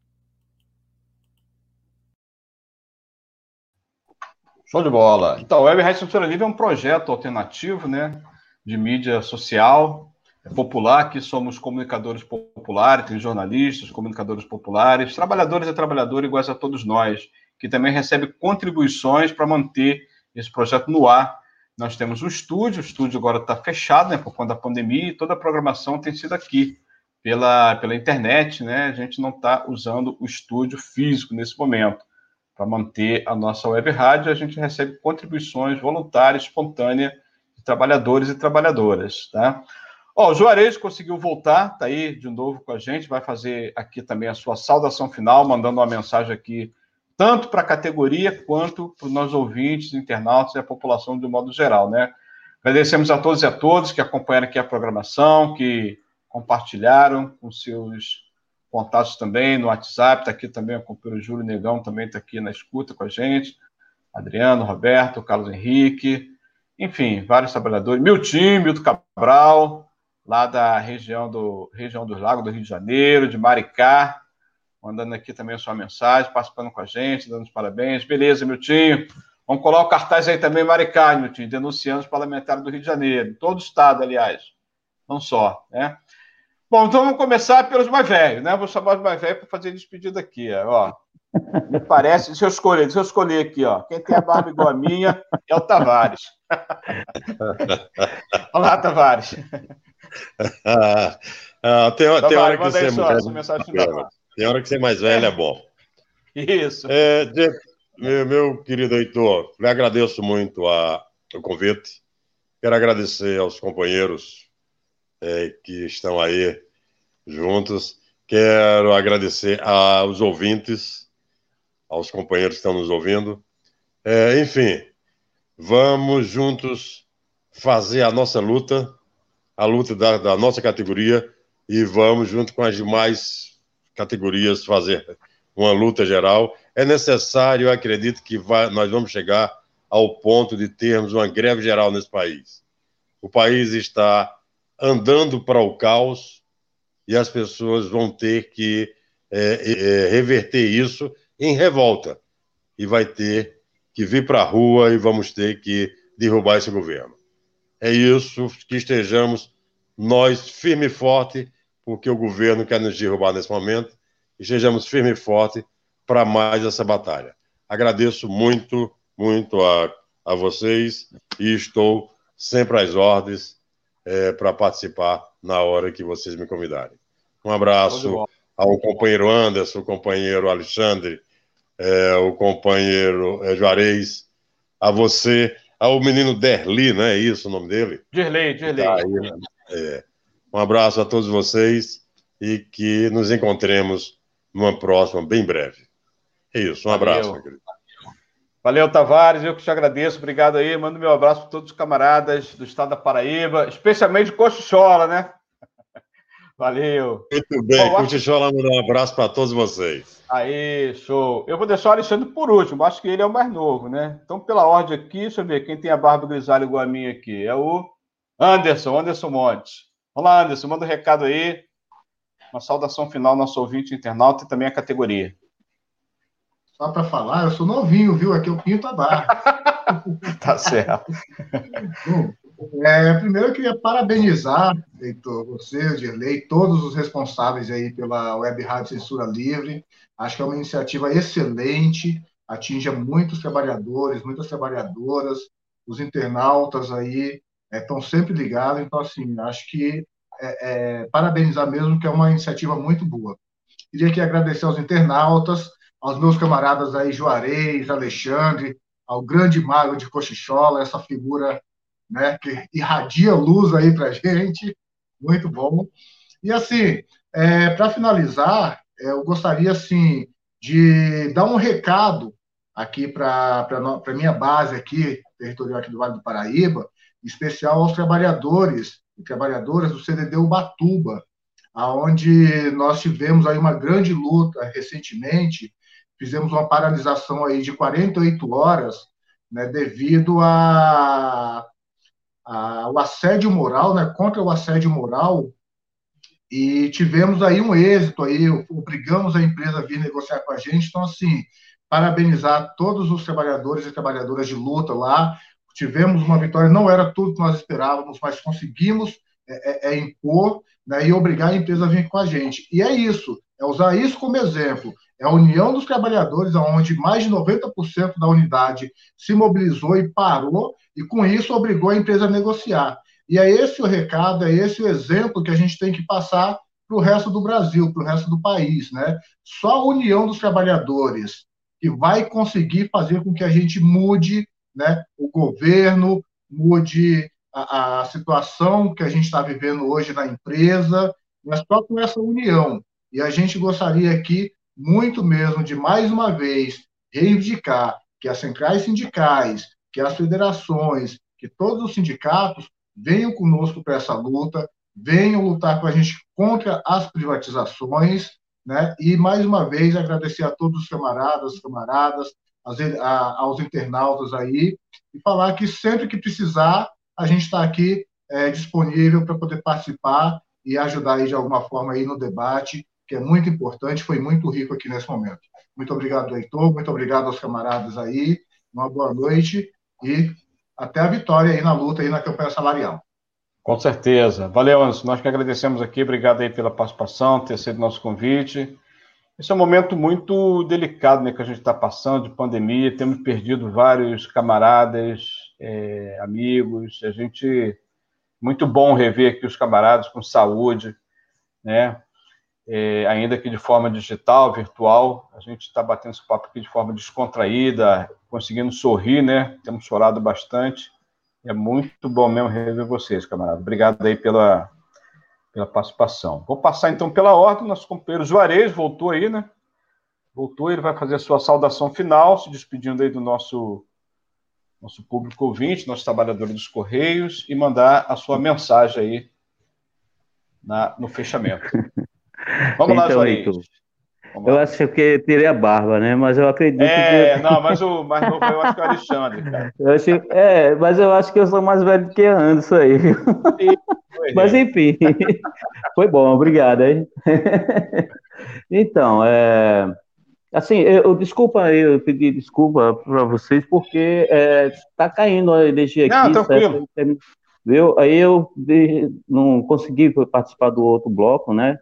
Show de bola. Então, Web Rádio Censura Livre é um projeto alternativo, né, de mídia social, é popular, que somos comunicadores populares, tem jornalistas, comunicadores populares, trabalhadores e trabalhadoras iguais a todos nós, que também recebe contribuições para manter esse projeto no ar. Nós temos um estúdio, o estúdio agora está fechado, né, por conta da pandemia, e toda a programação tem sido aqui, pela, pela internet, né, a gente não está usando o estúdio físico nesse momento para manter a nossa web rádio, a gente recebe contribuições voluntárias, espontâneas, trabalhadores e trabalhadoras, tá? Ó, o Juarez conseguiu voltar, tá aí de novo com a gente, vai fazer aqui também a sua saudação final, mandando uma mensagem aqui, tanto para a categoria quanto para os nossos ouvintes, internautas e a população de modo geral, né? Agradecemos a todos e a todas que acompanharam aqui a programação, que compartilharam com seus contatos também no WhatsApp, está aqui também o companheiro Júlio Negão, também está aqui na escuta com a gente, Adriano, Roberto, Carlos Henrique, enfim, vários trabalhadores, Milton, Milton Cabral, lá da região do região dos Lagos do Rio de Janeiro, de Maricá, mandando aqui também a sua mensagem, participando com a gente, dando os parabéns. Beleza, Miltinho. Vamos colocar o cartaz aí também, Maricá, Miltinho, denunciando os parlamentares do Rio de Janeiro, todo o estado, aliás, não só, né? Bom, então vamos começar pelos mais velhos, né? Vou chamar os mais velhos para fazer despedida aqui, ó. Me parece, deixa eu escolher, deixa eu escolher aqui, ó. Quem tem a barba igual a minha é o Tavares. Olá, Tavares. ah, tem, Tavares, tem hora que você é mais velho. Tem hora que você é mais velho, é bom. Isso. É, meu, meu, querido Heitor, lhe agradeço muito a, o convite. Quero agradecer aos companheiros é, que estão aí juntos. Quero agradecer aos ouvintes, aos companheiros que estão nos ouvindo. É, enfim, vamos juntos fazer a nossa luta, a luta da, da, nossa categoria, e vamos, junto com as demais categorias, fazer uma luta geral. É necessário, eu acredito que vai, nós vamos chegar ao ponto de termos uma greve geral nesse país. O país está andando para o caos e as pessoas vão ter que é, é, reverter isso em revolta e vai ter que vir para a rua e vamos ter que derrubar esse governo. É isso que estejamos nós firme e forte, porque o governo quer nos derrubar nesse momento, estejamos firme e forte para mais essa batalha. Agradeço muito, muito a, a vocês e estou sempre às ordens é, para participar na hora que vocês me convidarem. Um abraço ao companheiro Anderson, o companheiro Alexandre, é, o companheiro é, Juarez, a você, ao menino Derli, não é isso o nome dele? Derlei, Derlei. Tá né? é. Um abraço a todos vocês e que nos encontremos numa próxima, bem breve. É isso, um Valeu. abraço, meu querido. Valeu, Tavares, eu que te agradeço, obrigado aí, mando meu abraço para todos os camaradas do estado da Paraíba, especialmente Cochichola, né? Valeu. Muito bem, Bom, Cochichola, manda um abraço para todos vocês. Aí, show. Eu vou deixar o Alexandre por último, acho que ele é o mais novo, né? Então, pela ordem aqui, deixa eu ver quem tem a barba grisalha igual a minha aqui. É o Anderson, Anderson Montes. Vamos lá, Anderson, manda um recado aí. Uma saudação final ao nosso ouvinte internauta e também a categoria. Só para falar, eu sou novinho, viu? Aqui eu pinto a barra. tá certo. Bom, é, primeiro eu queria parabenizar, Heitor, você, Dirley, todos os responsáveis aí pela Web Rádio Censura Livre. Acho que é uma iniciativa excelente, atinge muitos trabalhadores, muitas trabalhadoras, os internautas aí estão é, sempre ligados. Então, assim, acho que é, é, parabenizar mesmo, que é uma iniciativa muito boa. Queria aqui agradecer aos internautas, aos meus camaradas aí, Juarez, Alexandre, ao grande mago de Cochichola, essa figura né, que irradia luz aí para gente, muito bom. E assim, é, para finalizar, é, eu gostaria assim de dar um recado aqui para a minha base aqui, territorial aqui do Vale do Paraíba, em especial aos trabalhadores e trabalhadoras do CDD Ubatuba, aonde nós tivemos aí uma grande luta recentemente fizemos uma paralisação aí de 48 horas, né, devido a, a, ao assédio moral, né, contra o assédio moral, e tivemos aí um êxito aí, obrigamos a empresa a vir negociar com a gente, então assim, parabenizar todos os trabalhadores e trabalhadoras de luta lá, tivemos uma vitória, não era tudo que nós esperávamos, mas conseguimos é, é, é impor né, e obrigar a empresa a vir com a gente. E é isso, é usar isso como exemplo. É a União dos Trabalhadores, onde mais de 90% da unidade se mobilizou e parou, e com isso obrigou a empresa a negociar. E é esse o recado, é esse o exemplo que a gente tem que passar para o resto do Brasil, para o resto do país. Né? Só a União dos Trabalhadores que vai conseguir fazer com que a gente mude né, o governo, mude a, a situação que a gente está vivendo hoje na empresa, mas só com essa união. E a gente gostaria aqui muito mesmo de mais uma vez reivindicar que as centrais sindicais, que as federações, que todos os sindicatos venham conosco para essa luta, venham lutar com a gente contra as privatizações, né? E mais uma vez agradecer a todos os camaradas, camaradas, aos internautas aí e falar que sempre que precisar a gente está aqui é, disponível para poder participar e ajudar aí de alguma forma aí no debate que é muito importante, foi muito rico aqui nesse momento. Muito obrigado, Heitor, muito obrigado aos camaradas aí, uma boa noite e até a vitória aí na luta aí na campanha salarial. Com certeza. Valeu, Anderson. Nós que agradecemos aqui, obrigado aí pela participação, ter sido nosso convite. Esse é um momento muito delicado né, que a gente está passando, de pandemia, temos perdido vários camaradas, é, amigos, a gente... Muito bom rever aqui os camaradas com saúde, né? É, ainda que de forma digital, virtual. A gente está batendo esse papo aqui de forma descontraída, conseguindo sorrir, né? Temos chorado bastante. É muito bom mesmo rever vocês, camarada. Obrigado aí pela, pela participação. Vou passar então pela ordem. Nosso companheiro Juarez voltou aí, né? Voltou, ele vai fazer a sua saudação final, se despedindo aí do nosso nosso público ouvinte, nosso trabalhador dos Correios, e mandar a sua mensagem aí na, no fechamento. Vamos então, lá, Heitor. Eu acho que teria a barba, né? Mas eu acredito é, que. não, mas o mais novo eu acho que é o Alexandre, cara. Eu acho, é, mas eu acho que eu sou mais velho do que Anderson aí. Sim, mas enfim, foi bom, obrigado aí. Então, é, assim, eu, desculpa aí, eu pedi desculpa para vocês, porque está é, caindo a energia aqui. Não, tranquilo. Certo? Viu? Aí eu de, não consegui participar do outro bloco, né?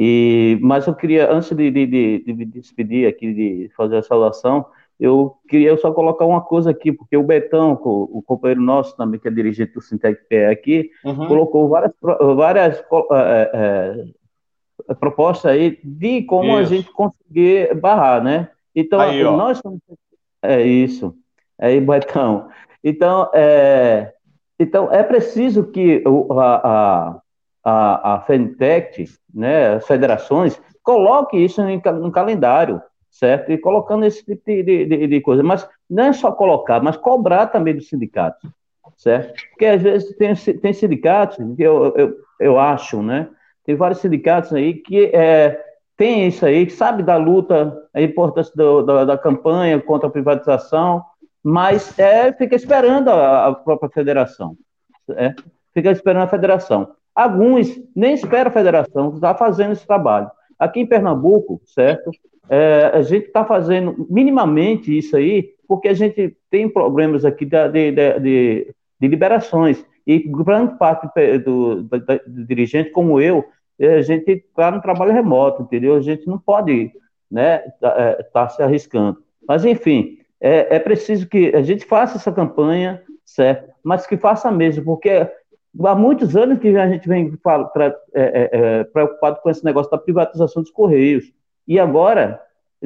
E, mas eu queria, antes de, de, de, de me despedir aqui, de fazer a saudação, eu queria só colocar uma coisa aqui, porque o Betão, o, companheiro nosso também, que é dirigente do Sintec aqui, uhum. colocou várias, várias é, é, proposta aí de como isso. a gente conseguir barrar, né? Então, aí, nós é isso. Aí, Betão. Então, é, então, é preciso que a, a, a FENTEC, né, as federações, coloque isso em, no calendário, certo? E colocando esse tipo de, de, de, coisa. Mas não é só colocar, mas cobrar também dos sindicatos, certo? Porque às vezes tem, tem sindicatos, eu, eu, eu acho, né? Tem vários sindicatos aí que é, tem isso aí, que sabe da luta, a importância do, da, da, campanha contra a privatização, mas é, fica esperando a, a própria federação. É, fica esperando a federação. Alguns nem esperam a federação, está fazendo esse trabalho. Aqui em Pernambuco, certo? É, a gente está fazendo minimamente isso aí, porque a gente tem problemas aqui de, de, de, de liberações. E grande parte do, do, do, dirigente, como eu, a gente está no trabalho remoto, entendeu? A gente não pode né, estar é, tá se arriscando. Mas, enfim, é, é preciso que a gente faça essa campanha, certo? Mas que faça mesmo, porque há muitos anos que a gente vem pra, é, é, é, preocupado com esse negócio da privatização dos Correios. E agora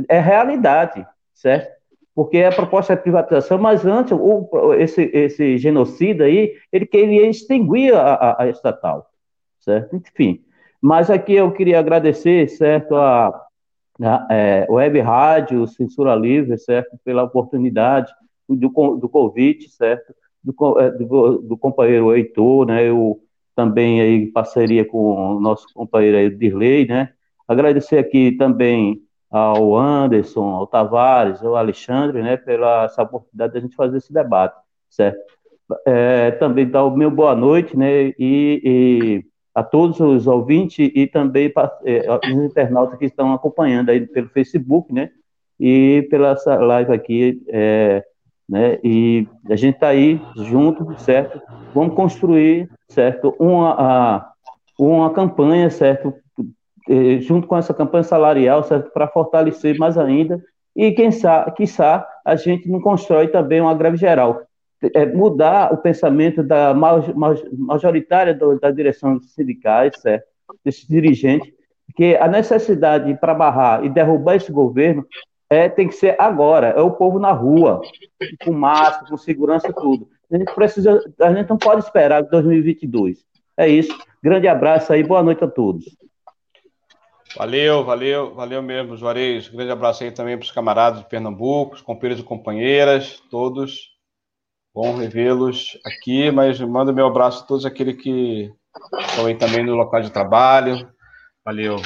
é realidade, certo? Porque a proposta é privatização, mas antes o, esse, esse genocida aí, ele queria extinguir a, a, a estatal, certo? Enfim, mas aqui eu queria agradecer, certo, a, a é, Web Rádio, Censura Livre, certo, pela oportunidade do, do convite, certo, do, é, do, do companheiro Heitor, né, eu também aí parceria com o nosso companheiro aí, Dirley, né, agradecer aqui também ao Anderson, ao Tavares, ao Alexandre, né, pela essa oportunidade de a gente fazer esse debate, certo? É, também dar o meu boa noite, né, e, e a todos os ouvintes e também para, é, os internautas que estão acompanhando aí pelo Facebook, né, e pela live aqui, é, né, e a gente está aí junto, certo? Vamos construir, certo, uma, a, uma campanha, certo, é, junto com essa campanha salarial, certo, para fortalecer mais ainda, e quem sabe, quiçá, a gente não constrói também uma greve geral, é, mudar o pensamento da majoritária da direção dos sindicais, certo? desses dirigentes, que a necessidade para barrar e derrubar esse governo é, tem que ser agora, é o povo na rua, com máscara, com segurança, tudo. A gente precisa, a gente não pode esperar 2022. É isso. Grande abraço aí, boa noite a todos. Valeu, valeu, valeu mesmo, Juarez. Grande abraço aí também para os camaradas de Pernambuco, os companheiros e companheiras, todos. Bom revê-los aqui, mas mando meu abraço a todos aqueles que estão aí também no local de trabalho. Valeu.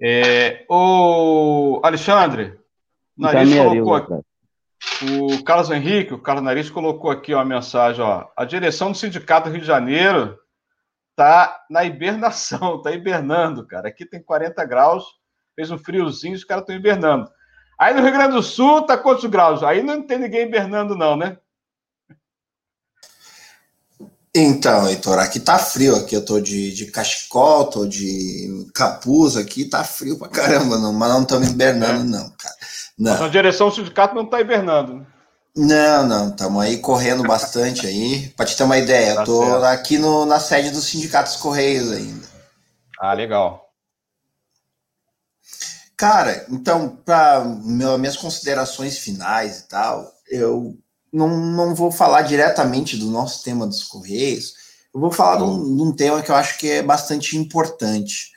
É, o Alexandre, Nariz colocou aqui, o Carlos Henrique, o Carlos Nariz colocou aqui uma mensagem, ó. A direção do Sindicato do Rio de Janeiro tá na hibernação, tá hibernando, cara. Aqui tem 40 graus, fez um friozinho, os caras estão hibernando. Aí no Rio Grande do Sul tá quantos graus? Aí não tem ninguém hibernando, não, né? Então, Heitor, aqui tá frio, aqui eu tô de, de cachecol, tô de capuz aqui, tá frio pra caramba, não, mas não estamos hibernando, é. não, cara. Não. Mas a direção do sindicato não tá hibernando, né? Não, não, estamos aí correndo bastante aí. Para te ter uma ideia, tá eu tô certo. aqui no, na sede do Sindicato dos Correios ainda. Ah, legal. Cara, então, para minhas considerações finais e tal, eu não, não vou falar diretamente do nosso tema dos Correios, eu vou falar de um, de um tema que eu acho que é bastante importante.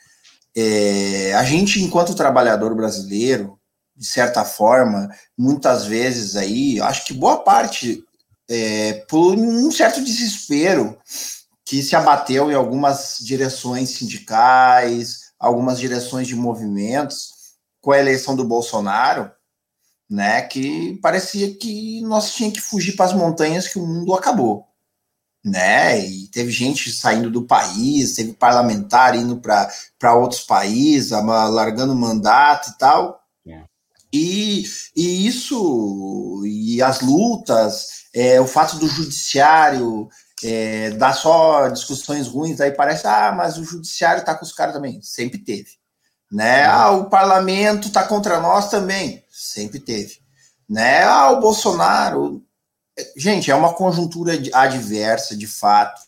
É, a gente, enquanto trabalhador brasileiro, de certa forma, muitas vezes aí, acho que boa parte, é, por um certo desespero que se abateu em algumas direções sindicais, algumas direções de movimentos, com a eleição do Bolsonaro, né? Que parecia que nós tínhamos que fugir para as montanhas que o mundo acabou, né? E teve gente saindo do país, teve parlamentar indo para outros países, largando mandato e tal. E, e isso, e as lutas, é, o fato do judiciário é, dar só discussões ruins, aí parece, ah, mas o judiciário está com os caras também. Sempre teve. Né? Ah, o parlamento está contra nós também sempre teve. Né? Ah, o Bolsonaro. Gente, é uma conjuntura adversa, de fato,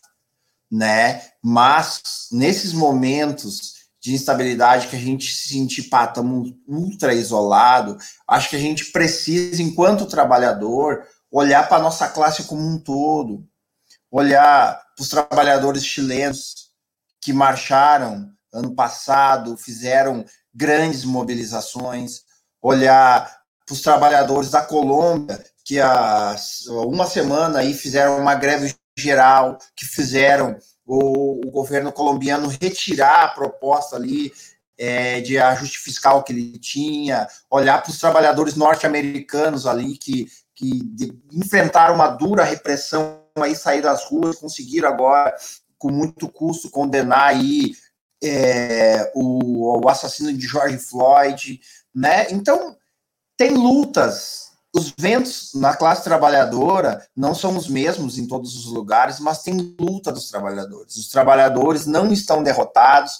né? Mas nesses momentos de instabilidade que a gente se sentir, pá, estamos ultra isolado. Acho que a gente precisa, enquanto trabalhador, olhar para a nossa classe como um todo, olhar para os trabalhadores chilenos que marcharam ano passado, fizeram grandes mobilizações, olhar para os trabalhadores da Colômbia, que há uma semana aí fizeram uma greve geral, que fizeram o, governo colombiano retirar a proposta ali é, de ajuste fiscal que ele tinha, olhar para os trabalhadores norte-americanos ali que, que de, enfrentaram uma dura repressão aí sair das ruas, conseguiram agora com muito custo condenar aí é, o, o assassino de George Floyd, né? Então tem lutas os ventos na classe trabalhadora não são os mesmos em todos os lugares, mas tem luta dos trabalhadores. Os trabalhadores não estão derrotados.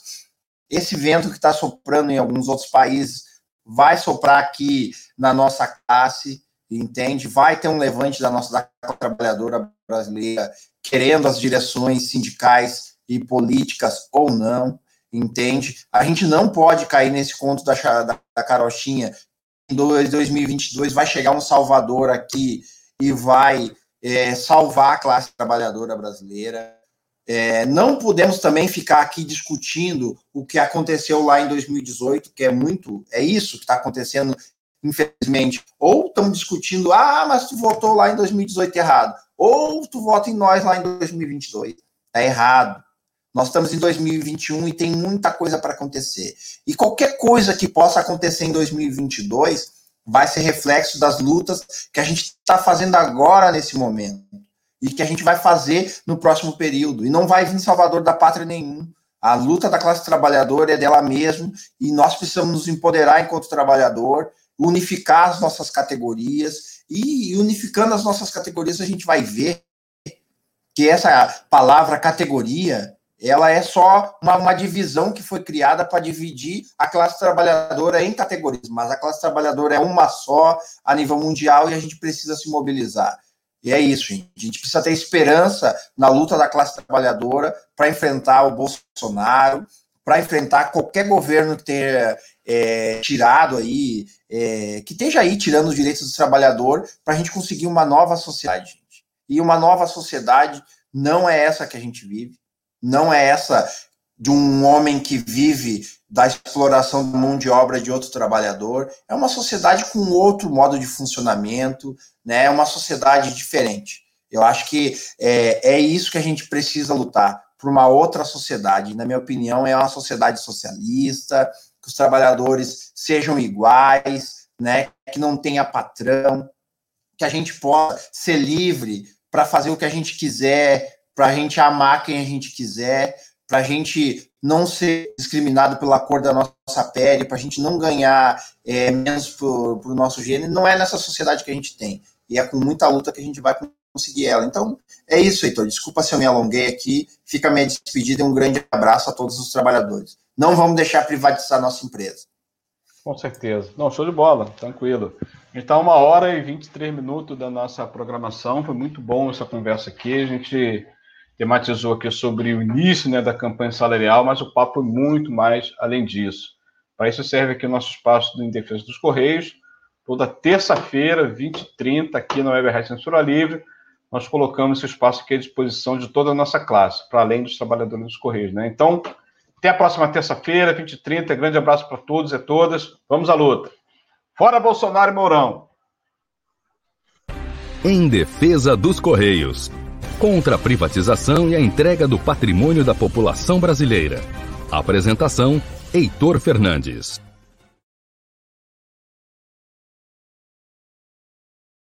Esse vento que está soprando em alguns outros países vai soprar aqui na nossa classe, entende? Vai ter um levante da nossa da trabalhadora brasileira querendo as direções sindicais e políticas ou não, entende? A gente não pode cair nesse conto da, da carochinha 2022 vai chegar um salvador aqui e vai é, salvar a classe trabalhadora brasileira. É, não podemos também ficar aqui discutindo o que aconteceu lá em 2018, que é muito, é isso que está acontecendo, infelizmente. Ou estamos discutindo, ah, mas tu votou lá em 2018 errado. Ou tu vota em nós lá em 2022. Está errado. Nós estamos em 2021 e tem muita coisa para acontecer. E qualquer coisa que possa acontecer em 2022 vai ser reflexo das lutas que a gente está fazendo agora nesse momento e que a gente vai fazer no próximo período. E não vai vir Salvador da pátria nenhum. A luta da classe trabalhadora é dela mesmo e nós precisamos nos empoderar enquanto trabalhador, unificar as nossas categorias e unificando as nossas categorias a gente vai ver que essa palavra categoria ela é só uma, uma divisão que foi criada para dividir a classe trabalhadora em categorias, mas a classe trabalhadora é uma só a nível mundial e a gente precisa se mobilizar. E é isso, gente. A gente precisa ter esperança na luta da classe trabalhadora para enfrentar o Bolsonaro, para enfrentar qualquer governo que tenha é, tirado aí, é, que esteja aí tirando os direitos do trabalhador, para a gente conseguir uma nova sociedade, gente. E uma nova sociedade não é essa que a gente vive não é essa de um homem que vive da exploração da mão de obra de outro trabalhador. É uma sociedade com outro modo de funcionamento, né? é uma sociedade diferente. Eu acho que é, é isso que a gente precisa lutar por uma outra sociedade. Na minha opinião, é uma sociedade socialista, que os trabalhadores sejam iguais, né? que não tenha patrão, que a gente possa ser livre para fazer o que a gente quiser, para a gente amar quem a gente quiser, para a gente não ser discriminado pela cor da nossa pele, para a gente não ganhar é, menos por, por nosso gênero. Não é nessa sociedade que a gente tem. E é com muita luta que a gente vai conseguir ela. Então, é isso, Heitor. Desculpa se eu me alonguei aqui. Fica a minha despedida e um grande abraço a todos os trabalhadores. Não vamos deixar privatizar nossa empresa. Com certeza. Não, show de bola, tranquilo. Então, uma hora e 23 minutos da nossa programação. Foi muito bom essa conversa aqui. A gente tematizou aqui sobre o início né, da campanha salarial, mas o papo é muito mais além disso. Para isso serve aqui o nosso espaço do Em Defesa dos Correios, toda terça-feira, 20 h 30, aqui na Web Rádio Censura Livre, nós colocamos esse espaço aqui à disposição de toda a nossa classe, para além dos trabalhadores dos Correios. Né? Então, até a próxima terça-feira, 20 h 30, grande abraço para todos e todas, vamos à luta. Fora Bolsonaro e Mourão! Em Defesa dos Correios contra a privatização e a entrega do patrimônio da população brasileira. Apresentação: Heitor Fernandes.